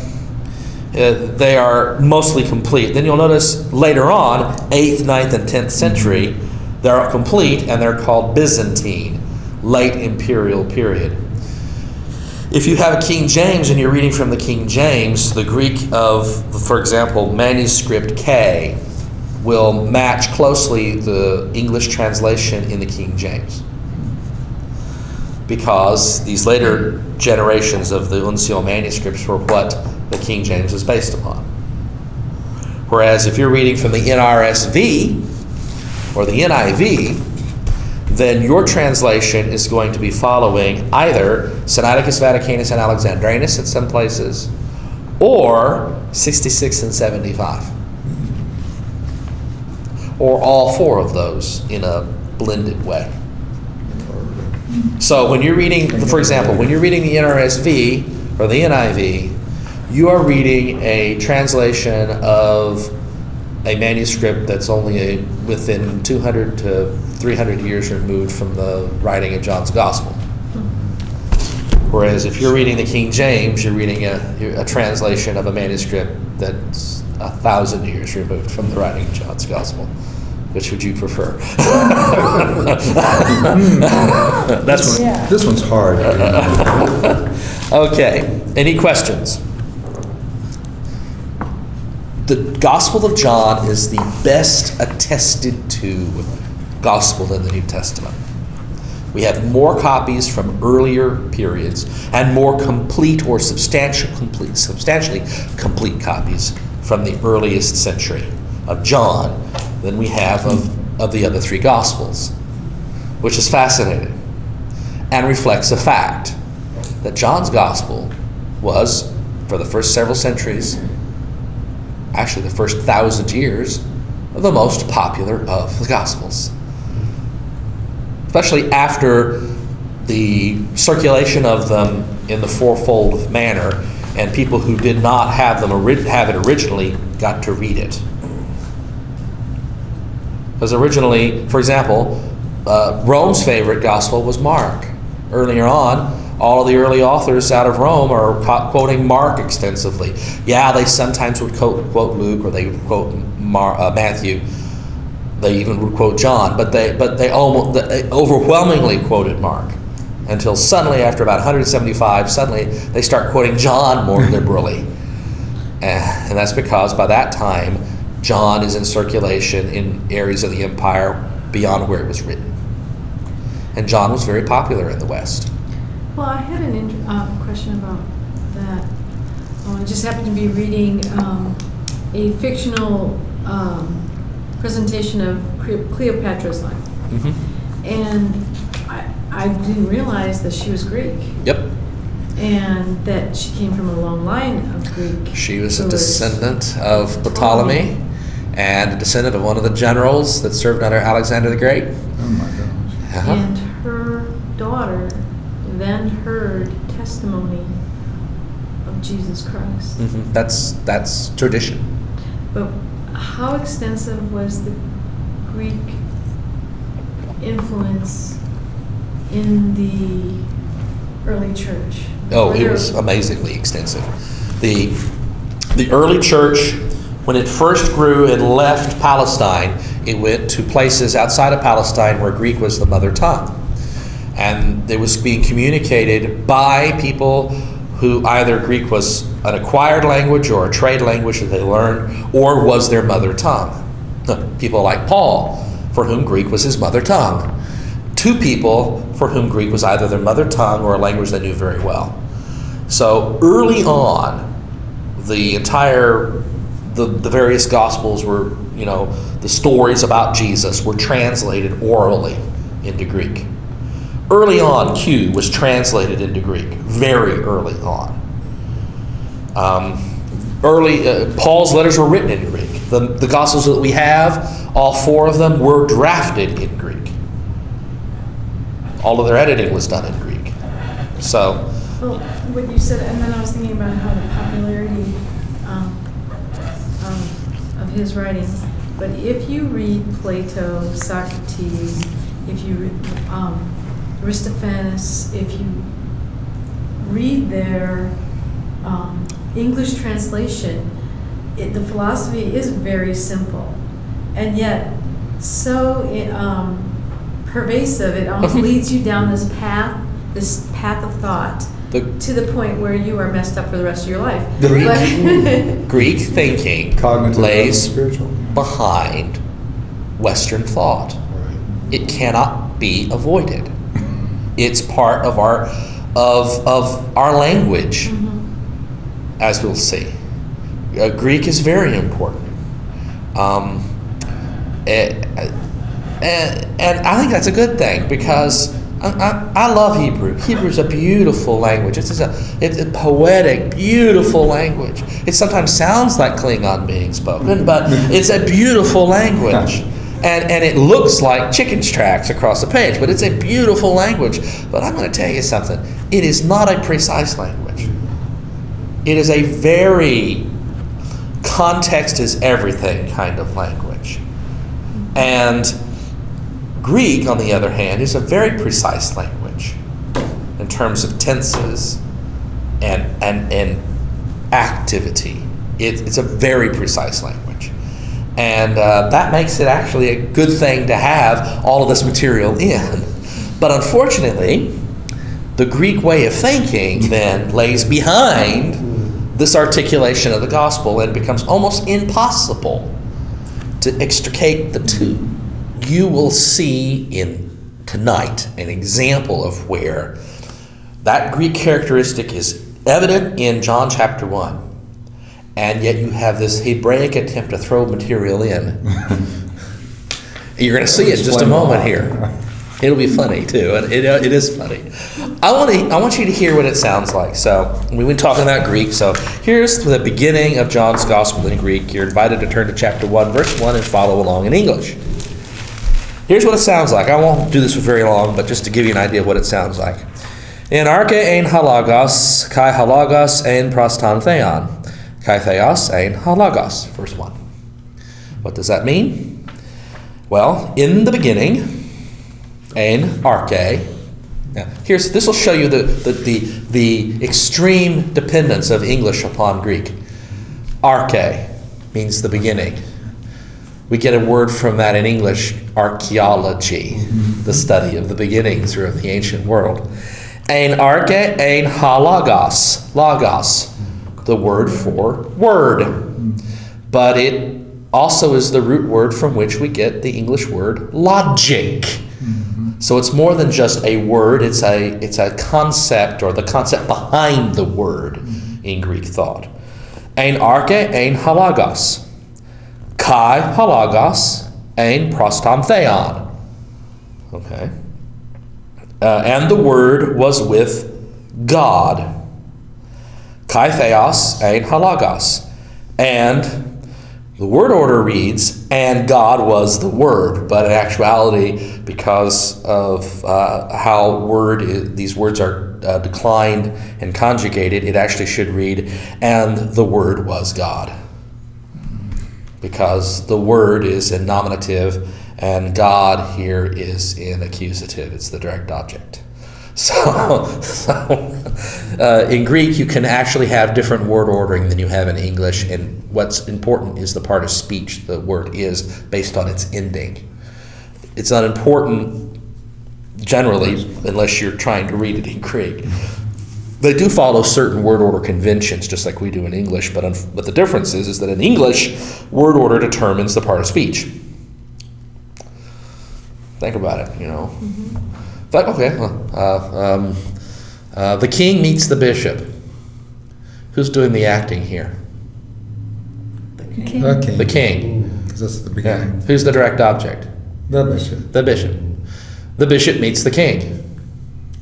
uh, they are mostly complete. Then you'll notice later on, eighth, 9th, and tenth century, they're complete and they're called Byzantine, late imperial period. If you have a King James and you're reading from the King James, the Greek of, for example, manuscript K will match closely the English translation in the King James. Because these later generations of the Uncial manuscripts were what the King James is based upon. Whereas if you're reading from the NRSV or the NIV, then your translation is going to be following either Sinaiticus Vaticanus and Alexandrinus in some places, or 66 and 75. Or all four of those in a blended way. So when you're reading, for example, when you're reading the NRSV or the NIV, you are reading a translation of a manuscript that's only a, within 200 to 300 years removed from the writing of John's Gospel. Whereas if you're reading the King James, you're reading a, a translation of a manuscript that's a thousand years removed from the writing of John's Gospel. Which would you prefer? that's Yeah. This one's hard. Okay, any questions? The Gospel of John is the best attested to gospel than the New Testament. We have more copies from earlier periods and more complete or substantial, complete, substantially complete copies from the earliest century of John than we have of, of the other three Gospels, which is fascinating and reflects a fact that John's Gospel was, for the first several centuries, actually the first thousand years, the most popular of the Gospels. Especially after the circulation of them in the fourfold manner, and people who did not have them have it originally got to read it. Because originally, for example, uh, Rome's favorite gospel was Mark. Earlier on, all of the early authors out of Rome are co- quoting Mark extensively. Yeah, they sometimes would quote, quote Luke or they would quote Mar- uh, Matthew. They even would quote John, but they but they almost they overwhelmingly quoted Mark until suddenly, after about 175, suddenly they start quoting John more liberally, and, and that's because by that time John is in circulation in areas of the empire beyond where it was written. and John was very popular in the West. Well, I had an int- uh, question about that. Uh, I just happened to be reading um, a fictional um, presentation of Cle- Cleopatra's life. Mm-hmm. And I, I didn't realize that she was Greek Yep. and that she came from a long line of Greek. She was a rulers. descendant of Ptolemy and a descendant of one of the generals that served under Alexander the Great. Oh, my gosh. Uh-huh. And her daughter then heard testimony of Jesus Christ. Mhm. That's that's tradition. But how extensive was the Greek influence in the early church? Oh, Were it there- was amazingly extensive. The the early church, when it first grew and left Palestine, it went to places outside of Palestine where Greek was the mother tongue, and it was being communicated by people who either Greek was an acquired language or a trade language that they learned, or was their mother tongue. People like Paul, for whom Greek was his mother tongue. Two people for whom Greek was either their mother tongue or a language they knew very well. So early on, the entire the, the various gospels were, you know, the stories about Jesus were translated orally into Greek. Early on, Q was translated into Greek, very early on. Um, early, uh, Paul's letters were written in Greek. The, the Gospels that we have, all four of them, were drafted in Greek. All of their editing was done in Greek. So, Well, what you said, and then I was thinking about how the popularity um, um, of his writings. But if you read Plato, Socrates, if you read um, Aristophanes, if you read their um, English translation, it, the philosophy is very simple, and yet so it, um, pervasive. It almost leads you down this path, this path of thought, the to the point where you are messed up for the rest of your life. Greek- But- Greek thinking Cognitive, lays spiritual. behind Western thought. Right. It cannot be avoided. It's part of our of of our language, as we'll see. Uh, Greek is very important. Um, eh, and, and I think that's a good thing because I, I, I love Hebrew. Hebrew is a beautiful language. It's, a, it's a poetic, beautiful language. It sometimes sounds like Klingon being spoken, but it's a beautiful language. And, and it looks like chicken's tracks across the page, but it's a beautiful language. But I'm going to tell you something it is not a precise language. It is a very context is everything kind of language. And Greek, on the other hand, is a very precise language in terms of tenses and, and, and activity. It, it's a very precise language. And uh, that makes it actually a good thing to have all of this material in. But unfortunately, the Greek way of thinking then lays behind this articulation of the gospel and it becomes almost impossible to extricate the two. You will see in tonight an example of where that Greek characteristic is evident in John chapter 1. And yet you have this Hebraic attempt to throw material in. You're going to see it in just a moment here. It'll be funny too, and it, it is funny. I want to, I want you to hear what it sounds like. So we've been talking about Greek. So here's the beginning of John's Gospel in Greek. You're invited to turn to chapter one, verse one, and follow along in English. Here's what it sounds like. I won't do this for very long, but just to give you an idea of what it sounds like. In arche ein halagos, kai halagos ein prostantheon, kai theos ein halagos. Verse one. What does that mean? Well, in the beginning, ein arche. Now, here's this will show you the, the, the, the extreme dependence of English upon Greek. Arche means the beginning. We get a word from that in English, archaeology, the study of the beginnings or of the ancient world. Ein arche, ein halagos, logos, the word for word. But it also is the root word from which we get the English word logic. So it's more than just a word, it's a, it's a concept or the concept behind the word in Greek thought. Ein arche, ein halagos. Kai halagos, ein prostam theon. Okay. Uh, and the word was with God. Kai theos, ein halagos. And the word order reads, and God was the Word, but in actuality, because of uh, how word i these words are uh, declined and conjugated, it actually should read, and the Word was God. Because the Word is in nominative, and God here is in accusative. It's the direct object. So, so uh, in Greek, you can actually have different word ordering than you have in English, and what's important is the part of speech the word is based on its ending. It's not important generally unless you're trying to read it in Greek. They do follow certain word order conventions, just like we do in English, but, unf- but the difference is, is that in English, word order determines the part of speech. Think about it, you know. But okay, well, uh, um, uh, the king meets the bishop. Who's doing the acting here? The king. Okay. The king. Because that's the Yeah. Who's the direct object? The bishop. The bishop. The bishop meets the king.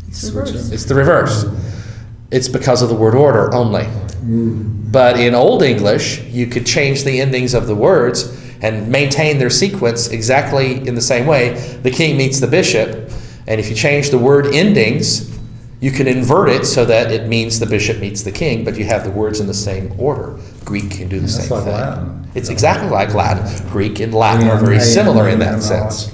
It's Switch reversed. It's the reverse. It's because of the word order only. But in Old English, you could change the endings of the words and maintain their sequence exactly in the same way. The king meets the bishop, and if you change the word endings, you can invert it so that it means the bishop meets the king, but you have the words in the same order. Greek can do the That's same like thing. Latin. It's exactly like Latin. Greek and Latin are very similar in that sense.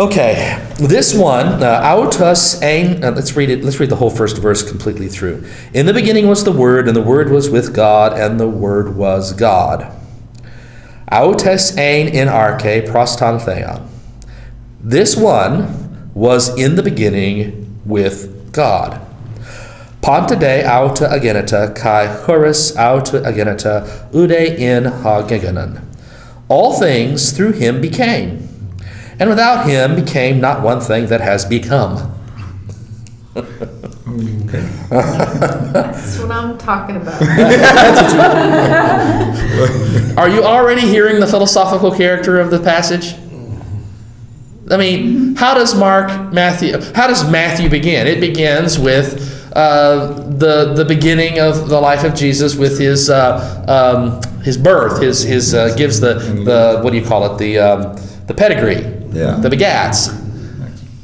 Okay, this one, uh, autos ein. Uh, let's read it. Let's read the whole first verse completely through. In the beginning was the Word, and the Word was with God, and the Word was God. Autos ein in arche proston theon. This one was in the beginning with God. Ponta de auta agenita kai horis auta agenita ude in hagegenon. All things through him became, and without him became not one thing that has become. That's what I'm talking about. Are you already hearing the philosophical character of the passage? I mean, how does Mark, Matthew, how does Matthew begin? It begins with uh, the the beginning of the life of Jesus with his uh, um, his birth. His his uh, gives the the what do you call it the um, the pedigree, Yeah. the begats.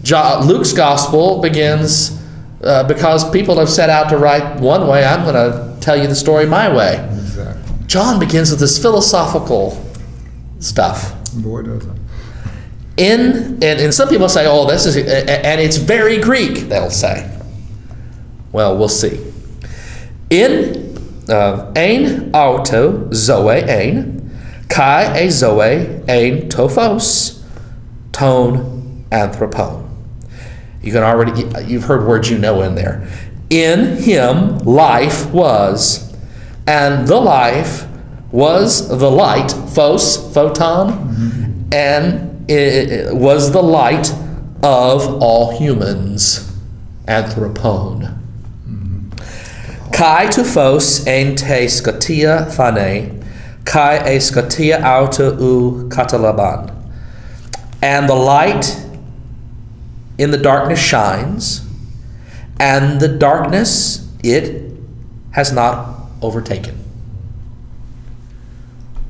Jo- Luke's gospel begins uh, because people have set out to write one way. I'm going to tell you the story my way. Exactly. John begins with this philosophical stuff. Boy, does it. In and, and some people say, "Oh, this is," and it's very Greek. They'll say. Well, we'll see. In uh, ein auto zoe ein kai e zoe ein tophos tone anthropon. You can already you've heard words you know in there. In him life was, and the life was the light, phos, photon, and it was the light of all humans, anthropon. Kai to phos en te scotia phane, kai e scotia auto u catalaban. And the light in the darkness shines, and the darkness it has not overtaken.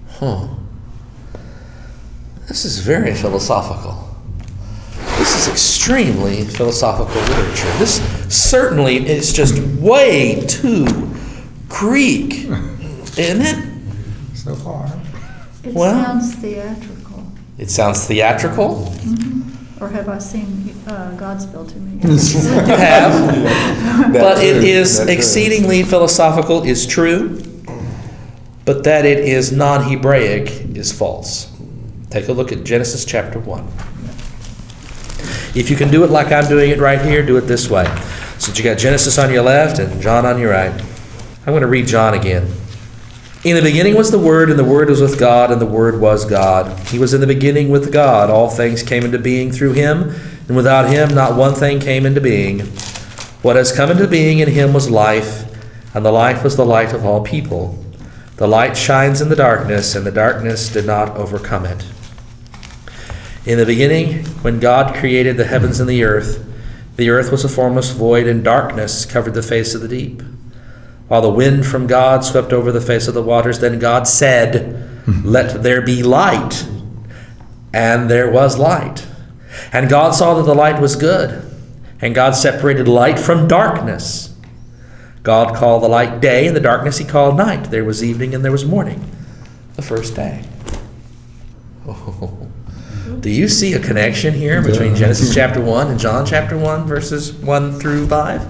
Huh. This is very philosophical. This is extremely philosophical literature. This certainly is just way too Greek, isn't it? So far. It Well- sounds theatrical. It sounds theatrical. Or have I seen uh, Godspell too many You have. but it is That's true. exceedingly philosophical is true, but that it is non-Hebraic is false. Take a look at Genesis chapter 1. If you can do it like I'm doing it right here, do it this way. So you got Genesis on your left and John on your right. I'm going to read John again. In the beginning was the Word, and the Word was with God, and the Word was God. He was in the beginning with God. All things came into being through him, and without him not one thing came into being. What has come into being in him was life, and the life was the light of all people. The light shines in the darkness, and the darkness did not overcome it. In the beginning, when God created the heavens and the earth, the earth was a formless void, and darkness covered the face of the deep. While the wind from God swept over the face of the waters, then God said, hmm. Let there be light. And there was light. And God saw that the light was good. And God separated light from darkness. God called the light day, and the darkness he called night. There was evening and there was morning, the first day. Oh. Do you see a connection here between Genesis chapter 1 and John chapter 1, verses 1 through 5?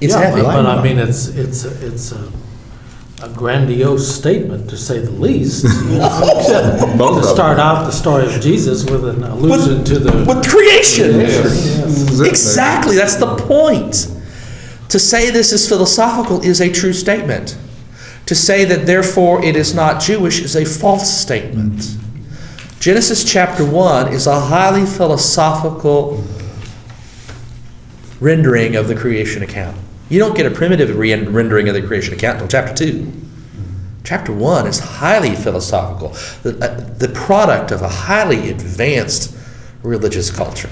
It's Yeah, heavy. But I mean, it's, it's, a- it's a a grandiose statement, to say the least. To start out the story of Jesus with an allusion to the. With creation! Yes. Exactly, that's the point. To say this is philosophical is a true statement. To say that therefore it is not Jewish is a false statement. Genesis chapter 1 is a highly philosophical rendering of the creation account. You don't get a primitive re- rendering of the creation account until chapter 2. Chapter 1 is highly philosophical, the, uh, the product of a highly advanced religious culture.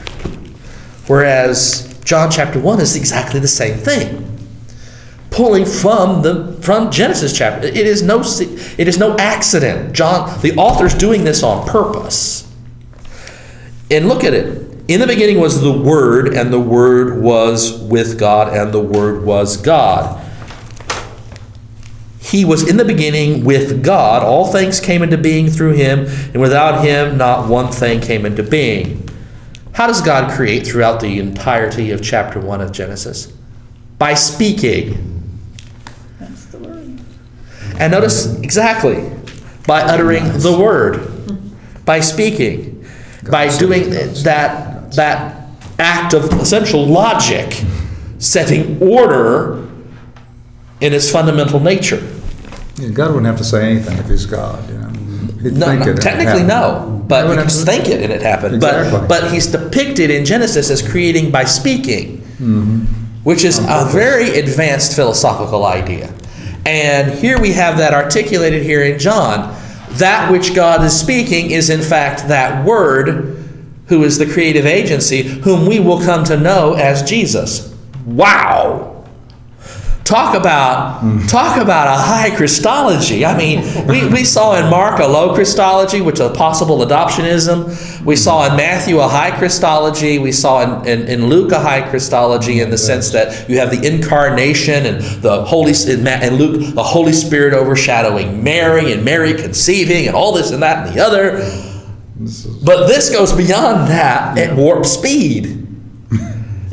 Whereas John chapter 1 is exactly the same thing. Pulling from the from Genesis chapter. It is no it is no accident. John the author's doing this on purpose. And look at it. In the beginning was the Word, and the Word was with God, and the Word was God. He was in the beginning with God. All things came into being through him, and without him, not one thing came into being. How does God create throughout the entirety of chapter 1 of Genesis? By speaking. That's the word. And notice exactly by uttering the word, by speaking, by doing that, that act of essential logic, setting order in its fundamental nature. Yeah, God wouldn't have to say anything if He's God, you know. He'd No, no, technically, no, but you to- think it and it happened. But but he's depicted in Genesis as creating by speaking, Mm-hmm. which is a very advanced philosophical idea. And here we have that articulated here in John. That which God is speaking is in fact that word, who is the creative agency, whom we will come to know as Jesus. Wow. Talk about mm. talk about a high Christology. I mean, we, we saw in Mark a low Christology, which is a possible adoptionism. We saw in Matthew a high Christology. We saw in, in, in Luke a high Christology in the sense that you have the incarnation and the Holy in, in Luke the Holy Spirit overshadowing Mary and Mary conceiving and all this and that and the other. But this goes beyond that at warp speed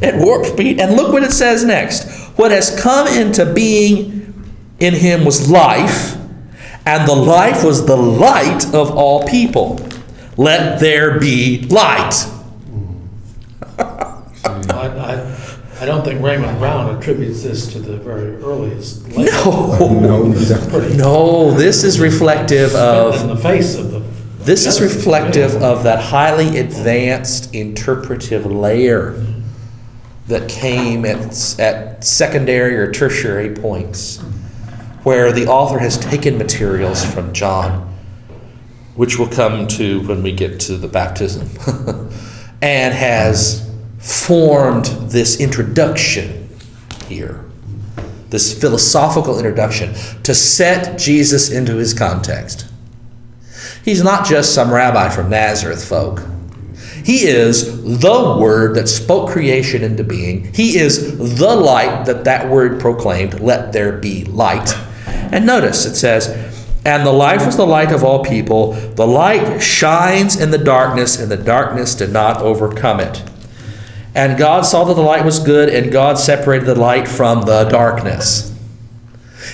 at warp speed. And look what it says next. What has come into being in him was life, and the life was the light of all people. Let there be light. I, I, I don't think Raymond Brown attributes this to the very earliest. No. No, exactly. No, this is reflective of In of the face of the. this is reflective of that highly advanced interpretive layer that came at, at secondary or tertiary points where the author has taken materials from John, which we'll come to when we get to the baptism, and has formed this introduction here, this philosophical introduction to set Jesus into his context. He's not just some rabbi from Nazareth, folk. He is the Word that spoke creation into being. He is the light that that Word proclaimed, let there be light. And notice it says, and the life was the light of all people. The light shines in the darkness, and the darkness did not overcome it. And God saw that the light was good, and God separated the light from the darkness.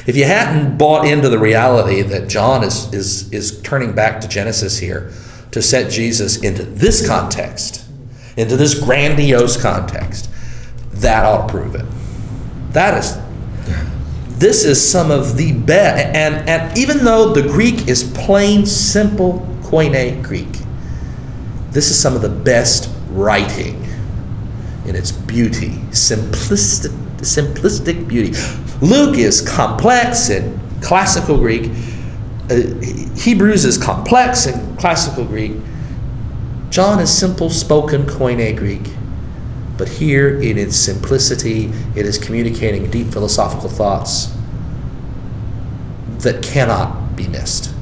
If you hadn't bought into the reality that John is, is, is turning back to Genesis here to set Jesus into this context, into this grandiose context, that ought to prove it. That is, this is some of the best. And, and even though the Greek is plain, simple Koine Greek, this is some of the best writing in its beauty, simplistic, simplistic beauty. Luke is complex in classical Greek. Uh, Hebrews is complex in classical Greek. John is simple spoken Koine Greek. But here, in its simplicity, it is communicating deep philosophical thoughts that cannot be missed.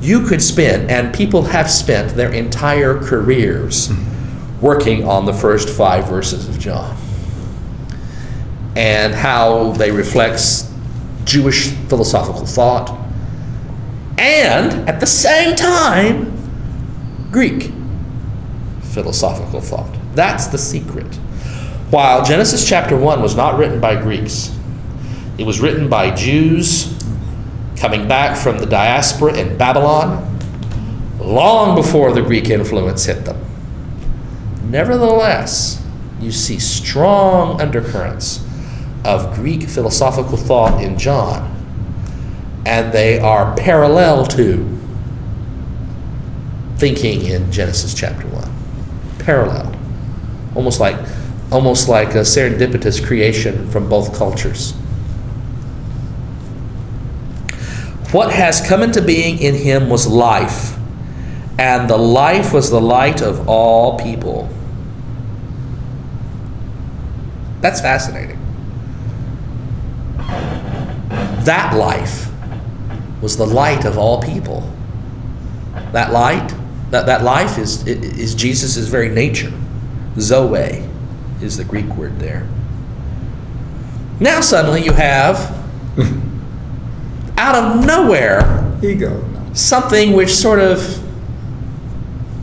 You could spend, and people have spent their entire careers working on the first five verses of John and how they reflect Jewish philosophical thought and at the same time Greek philosophical thought. That's the secret. While Genesis chapter 1 was not written by Greeks, it was written by Jews coming back from the diaspora in Babylon long before the Greek influence hit them. Nevertheless, you see strong undercurrents of Greek philosophical thought in John, and they are parallel to thinking in Genesis chapter 1. Parallel. Almost like almost like a serendipitous creation from both cultures. What has come into being in him was life, and the life was the light of all people. That's fascinating. That life was the light of all people. That light, that, that life is, is Jesus' very nature. Zoe is the Greek word there. Now suddenly you have, out of nowhere, Ego. something which sort of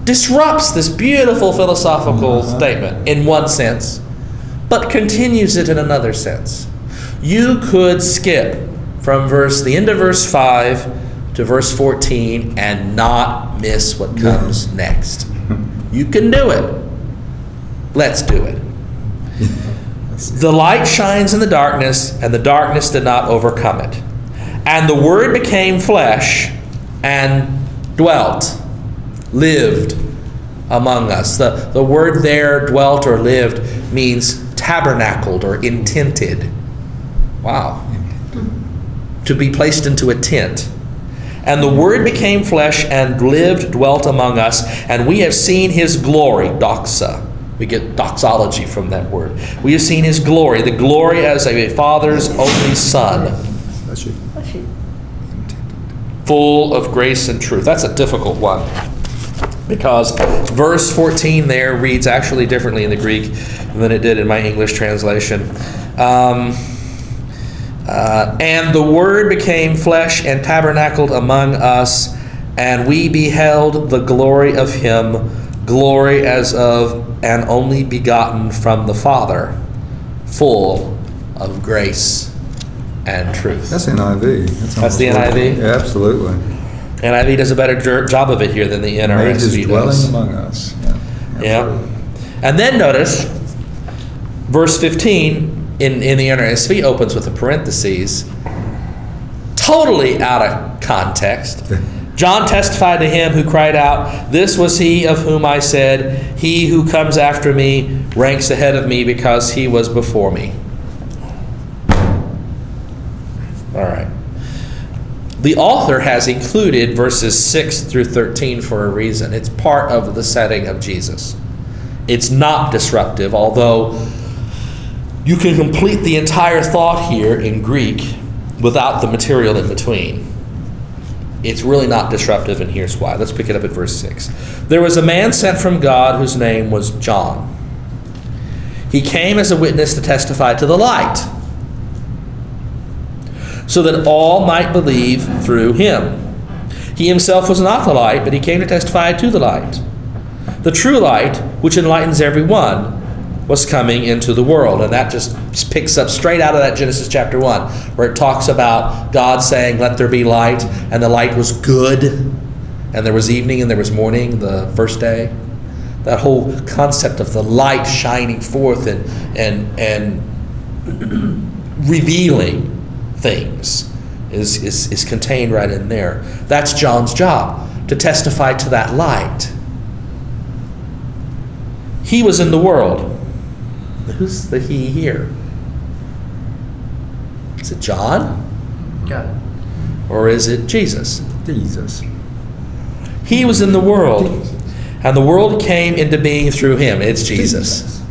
disrupts this beautiful philosophical Uh-huh. statement in one sense, but continues it in another sense. You could skip from verse the end of verse 5 to verse 14 and not miss what comes next. You can do it. Let's do it. The light shines in the darkness, and the darkness did not overcome it. And the Word became flesh and dwelt, lived among us. The, the word there, dwelt or lived, means tabernacled or intented. Wow. To be placed into a tent. And the Word became flesh and lived, dwelt among us, and we have seen His glory, doxa. We get doxology from that word. We have seen His glory, the glory as a Father's only Son, full of grace and truth. That's a difficult one because verse 14 there reads actually differently in the Greek than it did in my English translation. Um, uh, and the Word became flesh and tabernacled among us, and we beheld the glory of Him, glory as of an only begotten from the Father, full of grace and truth. That's NIV. That's, That's the NIV? Yeah, absolutely. NIV does a better job of it here than the NRSV dwelling among us. Yeah. Yeah. And then notice, verse 15 in, in the NRSV opens with a parenthesis, totally out of context. John testified to him who cried out, This was he of whom I said, He who comes after me ranks ahead of me because he was before me. All right. The author has included verses 6 through 13 for a reason. It's part of the setting of Jesus. It's not disruptive, although you can complete the entire thought here in Greek without the material in between. It's really not disruptive, and here's why. Let's pick it up at verse 6. There was a man sent from God whose name was John. He came as a witness to testify to the light so that all might believe through him. He himself was not the light, but he came to testify to the light. The true light, which enlightens everyone, was coming into the world. And that just picks up straight out of that Genesis chapter 1, where it talks about God saying, Let there be light, and the light was good, and there was evening and there was morning the first day. That whole concept of the light shining forth and, and, and revealing things is, is, is contained right in there. That's John's job, to testify to that light. He was in the world. Who's the he here? Is it John Got it. or is it Jesus? Jesus. He was in the world, and the world came into being through him. It's Jesus.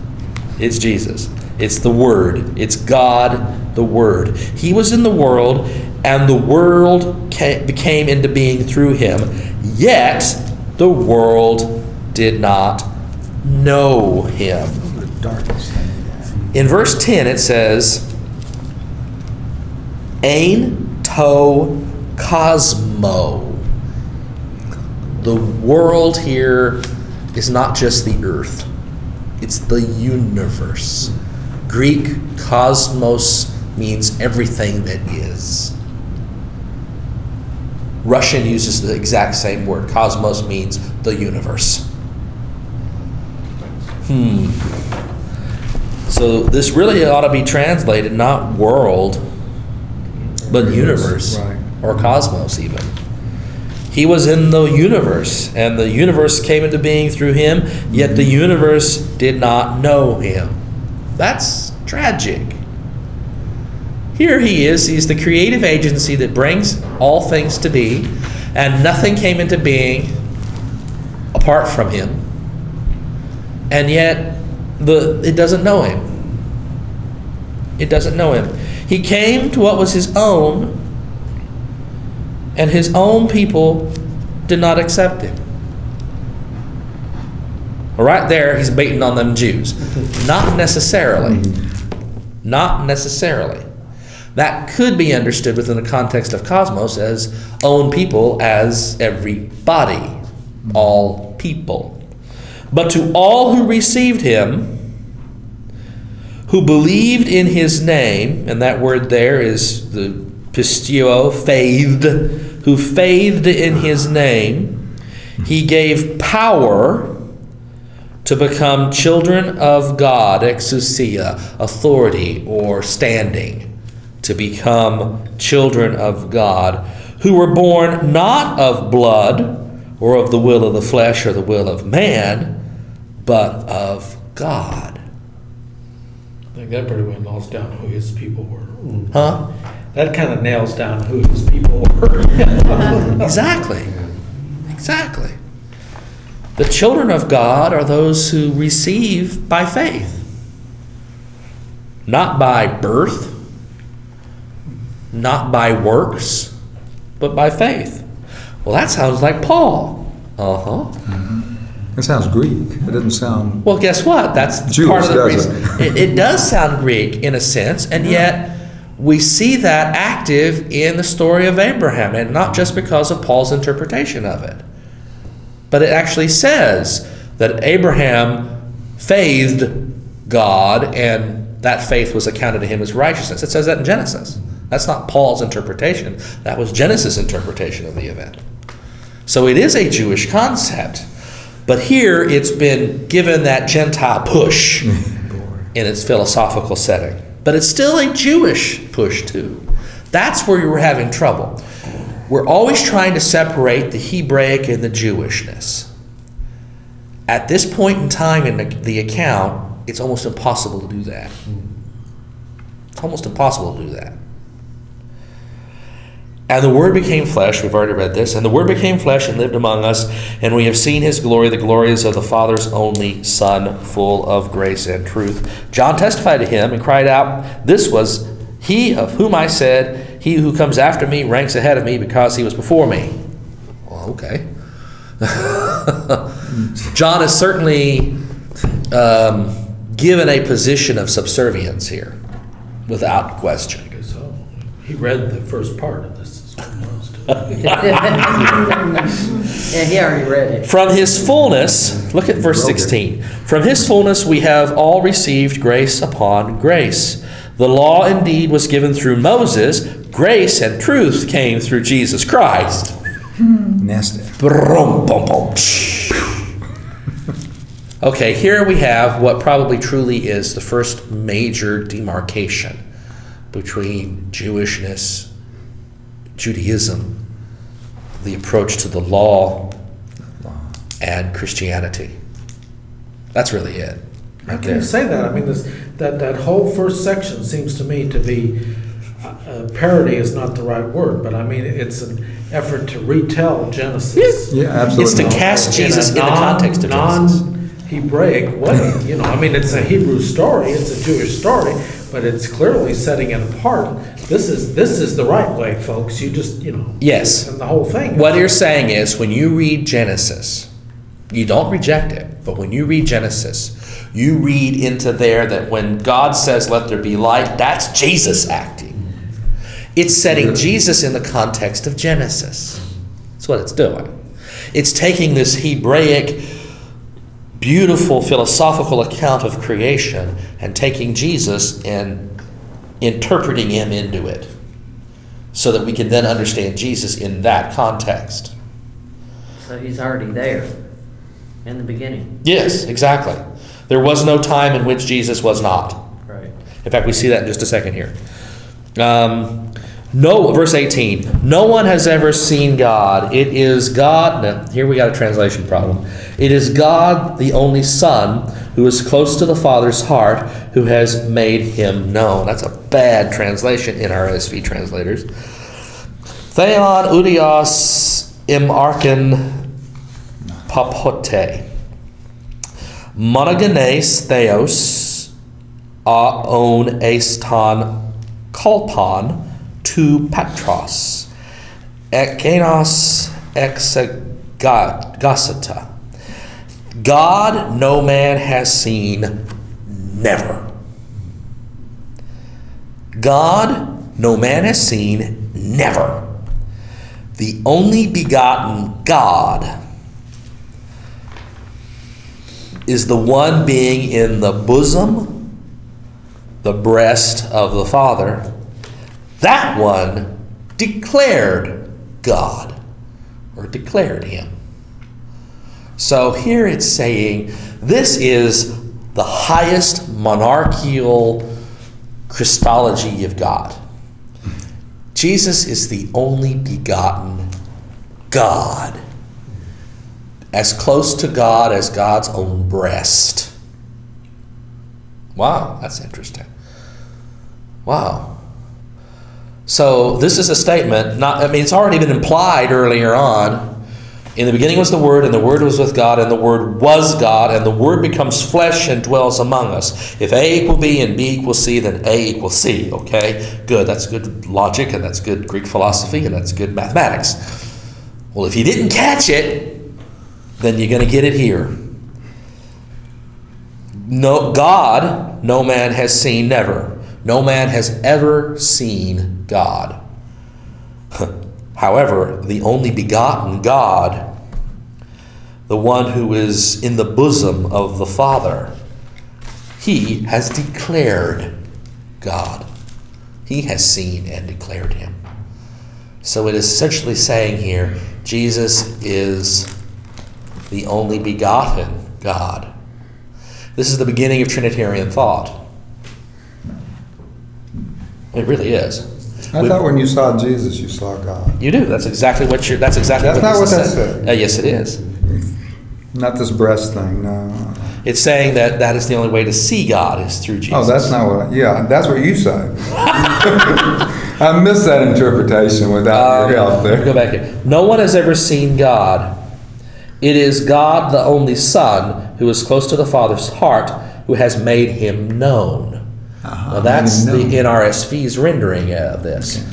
It's Jesus. It's the Word. It's God, the Word. He was in the world, and the world ca- became into being through him. Yet the world did not know him. Darkness. In verse 10, it says, Ein to cosmo. The world here is not just the earth, it's the universe. Greek cosmos means everything that is. Russian uses the exact same word. Cosmos means the universe. Hmm. So this really ought to be translated not world, but universe Right. or cosmos, even. He was in the universe, and the universe came into being through him, yet the mm-hmm. universe did not know him. That's tragic. Here he is, he's the creative agency that brings all things to be, and nothing came into being apart from him. And yet the it doesn't know him. It doesn't know him. He came to what was his own, and his own people did not accept him. Right there, he's baiting on them Jews. Not necessarily. Not necessarily. That could be understood within the context of cosmos as own people, as everybody, all people. But to all who received him, who believed in his name, and that word there is the pisteuo, faithed, who faithed in his name, he gave power to become children of God, exousia, authority or standing, to become children of God, who were born not of blood or of the will of the flesh or the will of man, but of God. I think that pretty well nails down who his people were. Huh? That kind of nails down who his people were. Exactly. Exactly. The children of God are those who receive by faith, not by birth, not by works, but by faith. Well, that sounds like Paul. Uh huh. It sounds Greek. It doesn't sound. Well, guess what? That's Jewish, part of the reason. It, it does sound Greek in a sense, and yet we see that active in the story of Abraham, and not just because of Paul's interpretation of it, but it actually says that Abraham faithed God, and that faith was accounted to him as righteousness. It says that in Genesis. That's not Paul's interpretation. That was Genesis' interpretation of the event. So it is a Jewish concept. But here it's been given that Gentile push in its philosophical setting. But it's still a Jewish push, too. That's where you're having trouble. We're always trying to separate the Hebraic and the Jewishness. At this point in time in the, the account, it's almost impossible to do that. It's almost impossible to do that. And the Word became flesh, we've already read this, and the Word became flesh and lived among us, and we have seen His glory. The glory is of the Father's only Son, full of grace and truth. John testified to him and cried out, This was he of whom I said, He who comes after me ranks ahead of me because he was before me. Well, okay. John is certainly um, given a position of subservience here, without question. I guess so. He read the first part of this. is what it was to. Yeah, he already read it. From his fullness, look at verse 16. From his fullness we have all received grace upon grace. The law indeed was given through Moses, grace and truth came through Jesus Christ. Nasty. Brum, bum, bum, psh. Okay, here we have what probably truly is the first major demarcation between Jewishness, Judaism, the approach to the law, and Christianity. That's really it. How Right can you say that? I mean, this, that, that whole first section seems to me to be, uh, uh, parody is not the right word, but I mean, it's an effort to retell Genesis. Yeah, absolutely. It's to cast In a Jesus in the non- context of Genesis. Non-Hebraic way, you know, I mean, it's a Hebrew story, it's a Jewish story, but it's clearly setting it apart. This is, this is the right way, folks, you just, you know. Yes. And the whole thing. What you're saying is when you read Genesis, you don't reject it, but when you read Genesis, you read into there that when God says, let there be light, that's Jesus acting. It's setting Jesus in the context of Genesis. That's what it's doing. It's taking this Hebraic, beautiful philosophical account of creation and taking Jesus and interpreting him into it so that we can then understand Jesus in that context. So he's already there in the beginning. Yes, exactly. There was no time in which Jesus was not. Right. In fact, we see that in just a second here. Um, no, verse 18. No one has ever seen God. It is God. No, here we got a translation problem. It is God, the only Son, who is close to the Father's heart, who has made him known. That's a bad translation NRSV translators. Theon udios im archen papote. Monogenes theos aon eston kolpon tu patros ekenos exegasata. God no man has seen, never. God no man has seen, never. The only begotten God is the one being in the bosom, the breast of the Father. That one declared God or declared Him. So here it's saying this is the highest monarchical Christology you've got. Jesus is the only begotten God as close to God as God's own breast. Wow, that's interesting. Wow. So this is a statement, not I mean it's already been implied earlier on. In the beginning was the Word, and the Word was with God, and the Word was God, and the Word becomes flesh and dwells among us. If A equal B and B equals C, then A equals C. Okay? Good. That's good logic, and that's good Greek philosophy, and that's good mathematics. Well, if you didn't catch it, then you're going to get it here. No, God, no man has seen, never. No man has ever seen God. However, the only begotten God, the one who is in the bosom of the Father, he has declared God. He has seen and declared him. So it is essentially saying here Jesus is the only begotten God. This is the beginning of Trinitarian thought. It really is. I thought when you saw Jesus, you saw God. You do. That's exactly what you're. That's exactly. That's what not what that said. said. Uh, yes, it is. Not this breast thing, no. It's saying that that is the only way to see God is through Jesus. Oh, that's not what, I- yeah, that's what you said. I missed that interpretation without your help Um, Go back here. No one has ever seen God. It is God, the only Son, who is close to the Father's heart, who has made him known. Uh-huh, Now that's the. NRSV's rendering of this.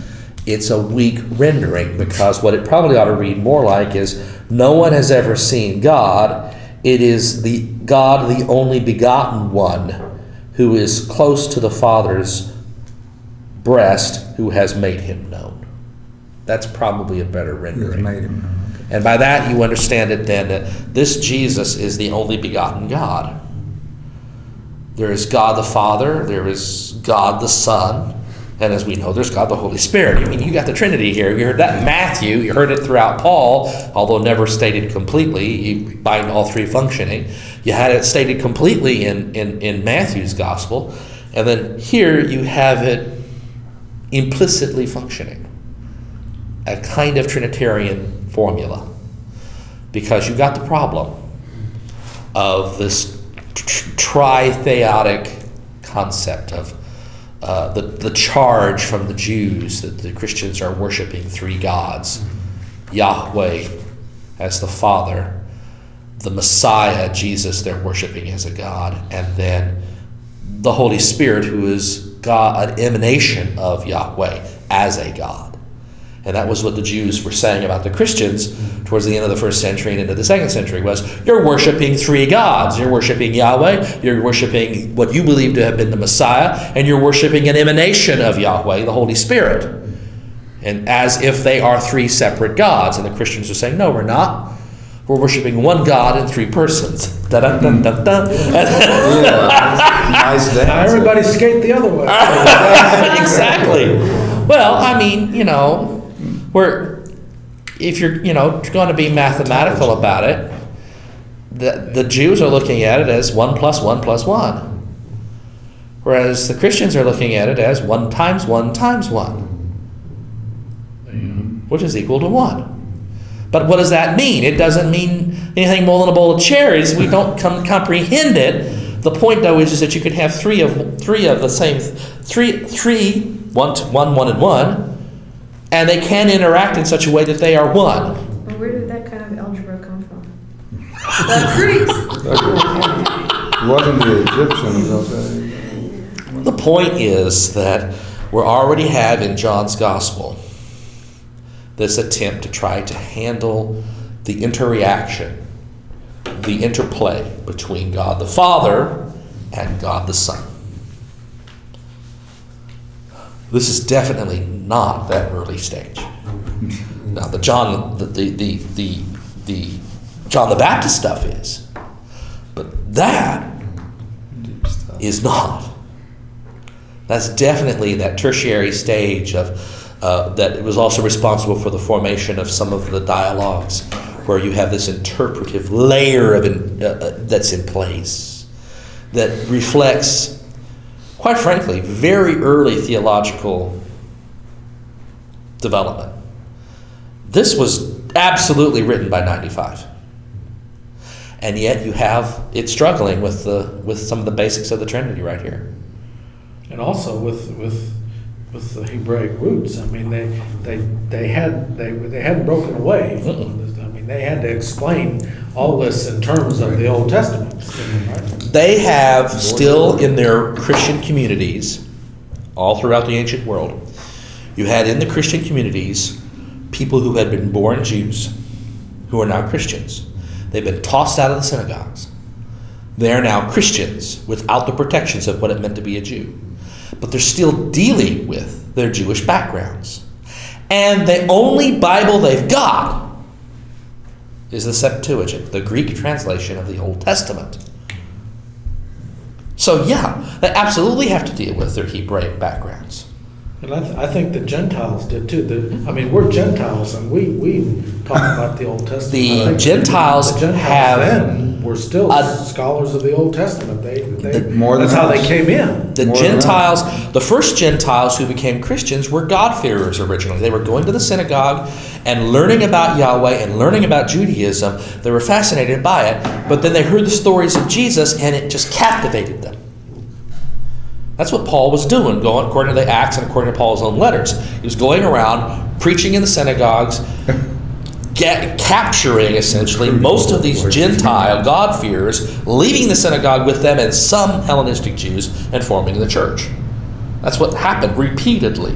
It's a weak rendering because what it probably ought to read more like is no one has ever seen God. It is the God, the only begotten one, who is close to the Father's breast, who has made him known. That's probably a better rendering. made him known. And by that you understand it then that this Jesus is the only begotten God. There is God the Father, there is God the Son, and as we know, there's God the Holy Spirit. I mean, you got the Trinity here. You heard that in Matthew, you heard it throughout Paul, although never stated completely. You find all three functioning. You had it stated completely in, in, in Matthew's gospel. And then here you have it implicitly functioning a kind of Trinitarian formula because you got the problem of this tritheotic concept of uh, the, the charge from the Jews that the Christians are worshiping three gods Yahweh as the Father, the Messiah, Jesus, they're worshiping as a God, and then the Holy Spirit, who is God, an emanation of Yahweh as a God. And that was what the Jews were saying about the Christians towards the end of the first century and into the second century was you're worshiping three gods. You're worshiping Yahweh, you're worshiping what you believe to have been the Messiah, and you're worshiping an emanation of Yahweh, the Holy Spirit. And as if they are three separate gods. And the Christians are saying, no, we're not. We're worshiping one God in three persons. Da da da da da. Nice dance. everybody skate the other way. exactly. Well, I mean, you know, we're if you're you know going to be mathematical about it, the the Jews are looking at it as one plus one plus one, whereas the Christians are looking at it as one times one times one, which is equal to one. But what does that mean? It doesn't mean anything more than a bowl of cherries. We don't com- comprehend it. The point, though, is, is that you can have three of three of the same three three one one one and one, and they can interact in such a way that they are one. Well, where did that kind of algebra come from? The Greeks. It wasn't the Egyptians, I'll. The point is that we already have in John's Gospel this attempt to try to handle the interreaction, the interplay between God the Father and God the Son. This is definitely not that early stage. Now, the John, the, the, the, the, the John the Baptist stuff is, but that is not. That's definitely that tertiary stage of uh, that was also responsible for the formation of some of the dialogues, where you have this interpretive layer of in, uh, uh, that's in place that reflects, quite frankly, very early theological development. This was absolutely written by 95 and yet you have it struggling with the with some of the basics of the Trinity right here. And also with, with, with the Hebraic roots, I mean, they, they, they had, they, they hadn't broken away. Mean, they had to explain all this in terms of the Old Testament. right? They have still in their Christian communities, all throughout the ancient world, you had in the Christian communities people who had been born Jews, who are now Christians. They've been tossed out of the synagogues. They are now Christians without the protections of what it meant to be a Jew. But they're still dealing with their Jewish backgrounds. And the only Bible they've got is the Septuagint, the Greek translation of the Old Testament. So, yeah, they absolutely have to deal with their Hebraic backgrounds. And I, th- I think the Gentiles did too. The, I mean, we're Gentiles and we, we talk about the Old Testament. The Gentiles the Gentiles have then were still a- scholars of the Old Testament. They, they, The- More that's how they came in. The More Gentiles, the first Gentiles who became Christians were God-fearers originally. They were going to the synagogue and learning about Yahweh and learning about Judaism. They were fascinated by it, but then they heard the stories of Jesus and it just captivated them. That's what Paul was doing, going according to the Acts and according to Paul's own letters. He was going around preaching in the synagogues, get, capturing essentially most of these Gentile God-fearers, leaving the synagogue with them and some Hellenistic Jews, and forming the church. That's what happened repeatedly,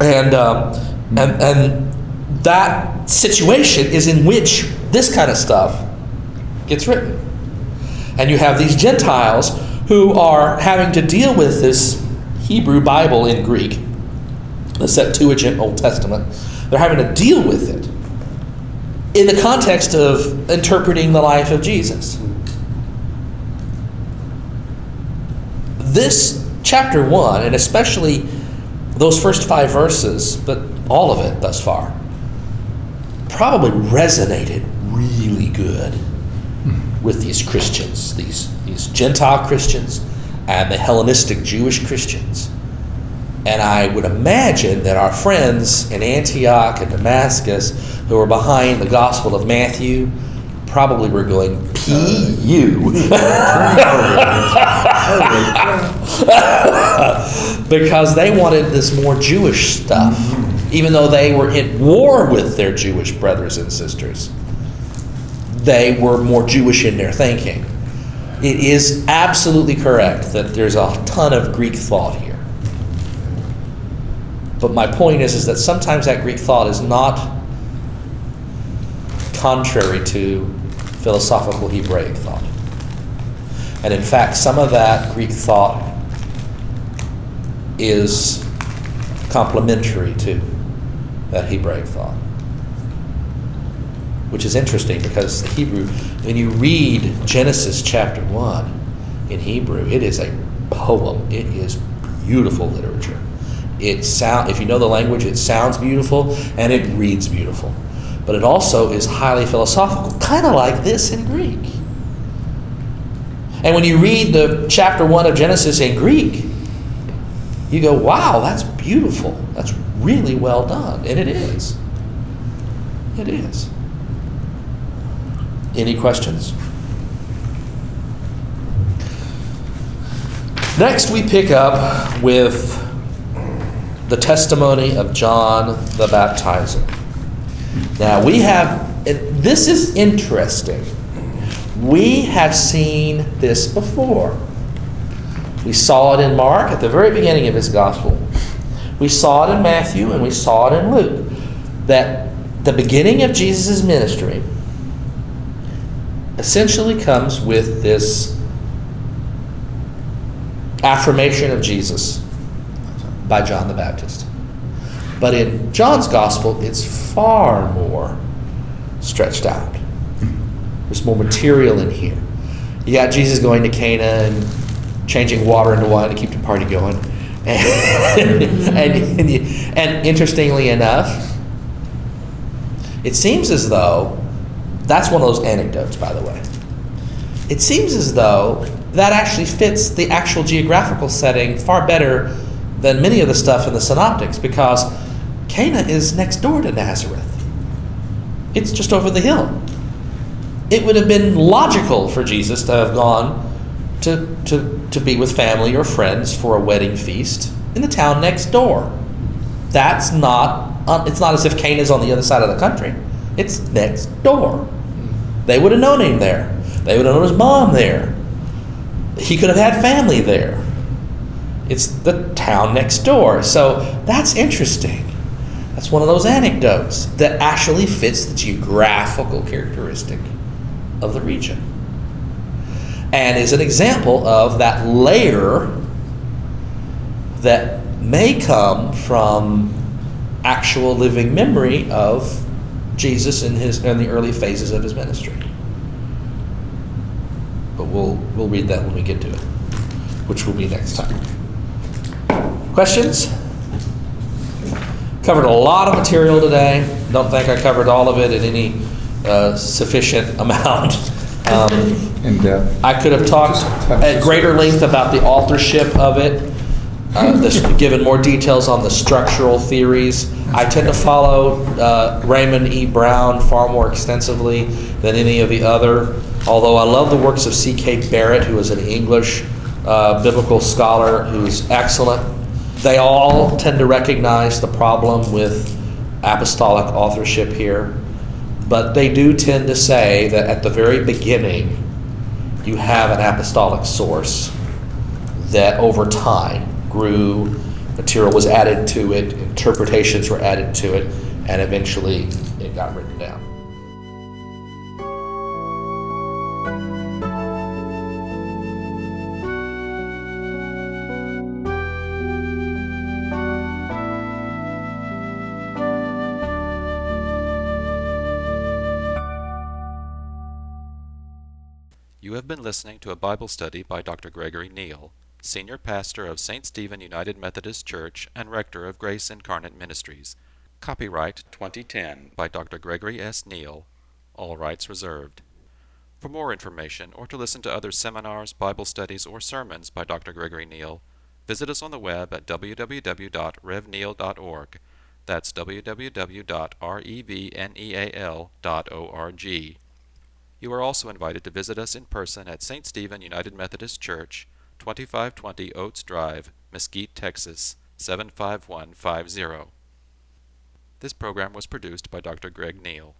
and um, and and that situation is in which this kind of stuff gets written, and you have these Gentiles who are having to deal with this Hebrew Bible in Greek, the Septuagint Old Testament. They're having to deal with it in the context of interpreting the life of Jesus. This chapter 1, and especially those first five verses, but all of it thus far, probably resonated really good with these Christians, these, these Gentile Christians and the Hellenistic Jewish Christians. And I would imagine that our friends in Antioch and Damascus who were behind the Gospel of Matthew probably were going, P.U. because they wanted this more Jewish stuff, even though they were at war with their Jewish brothers and sisters. They were more Jewish in their thinking. It is absolutely correct that there's a ton of Greek thought here. But my point is, is that sometimes that Greek thought is not contrary to philosophical Hebraic thought. And in fact, some of that Greek thought is complementary to that Hebraic thought. Which is interesting because the Hebrew, when you read Genesis chapter 1 in Hebrew, it is a poem. It is beautiful literature. It sound, if you know the language, it sounds beautiful and it reads beautiful. But it also is highly philosophical, kind of like this in Greek. And when you read the chapter 1 of Genesis in Greek, you go, wow, that's beautiful. That's really well done. And it is. It is. Any questions? Next, we pick up with the testimony of John the Baptizer. Now, we have, this is interesting. We have seen this before. We saw it in Mark at the very beginning of his gospel. We saw it in Matthew and we saw it in Luke. That the beginning of Jesus' ministry essentially comes with this affirmation of Jesus by John the Baptist. But in John's gospel, it's far more stretched out. There's more material in here. You got Jesus going to Cana and changing water into wine to keep the party going. And, and, and, and interestingly enough, it seems as though that's one of those anecdotes, by the way. It seems as though that actually fits the actual geographical setting far better than many of the stuff in the synoptics because Cana is next door to Nazareth. It's just over the hill. It would have been logical for Jesus to have gone to, to, to be with family or friends for a wedding feast in the town next door. That's not, uh, it's not as if Cana is on the other side of the country. It's next door. They would have known him there. They would have known his mom there. He could have had family there. It's the town next door. So that's interesting. That's one of those anecdotes that actually fits the geographical characteristic of the region and is an example of that layer that may come from actual living memory of Jesus in his in the early phases of his ministry. But we'll we'll read that when we get to it, which will be next time. Questions? Covered a lot of material today. Don't think I covered all of it in any uh, sufficient amount. Um, In depth. I could have talked at greater length about the authorship of it, uh, this, given more details on the structural theories. I tend to follow uh, Raymond E. Brown far more extensively than any of the other, although I love the works of C.K. Barrett, who is an English uh, biblical scholar who's excellent. They all tend to recognize the problem with apostolic authorship here, but they do tend to say that at the very beginning, you have an apostolic source that over time grew, material was added to it, interpretations were added to it, and eventually it got written down. You have been listening to a Bible study by Dr. Gregory Neal, Senior Pastor of St. Stephen United Methodist Church and Rector of Grace Incarnate Ministries. Copyright 2010 by Dr. Gregory S. Neal, all rights reserved. For more information or to listen to other seminars, Bible studies, or sermons by Dr. Gregory Neal, visit us on the web at www.revneal.org. That's www.revneal.org. You are also invited to visit us in person at St. Stephen United Methodist Church, 2520 Oates Drive, Mesquite, Texas 75150. This program was produced by Dr. Greg Neal.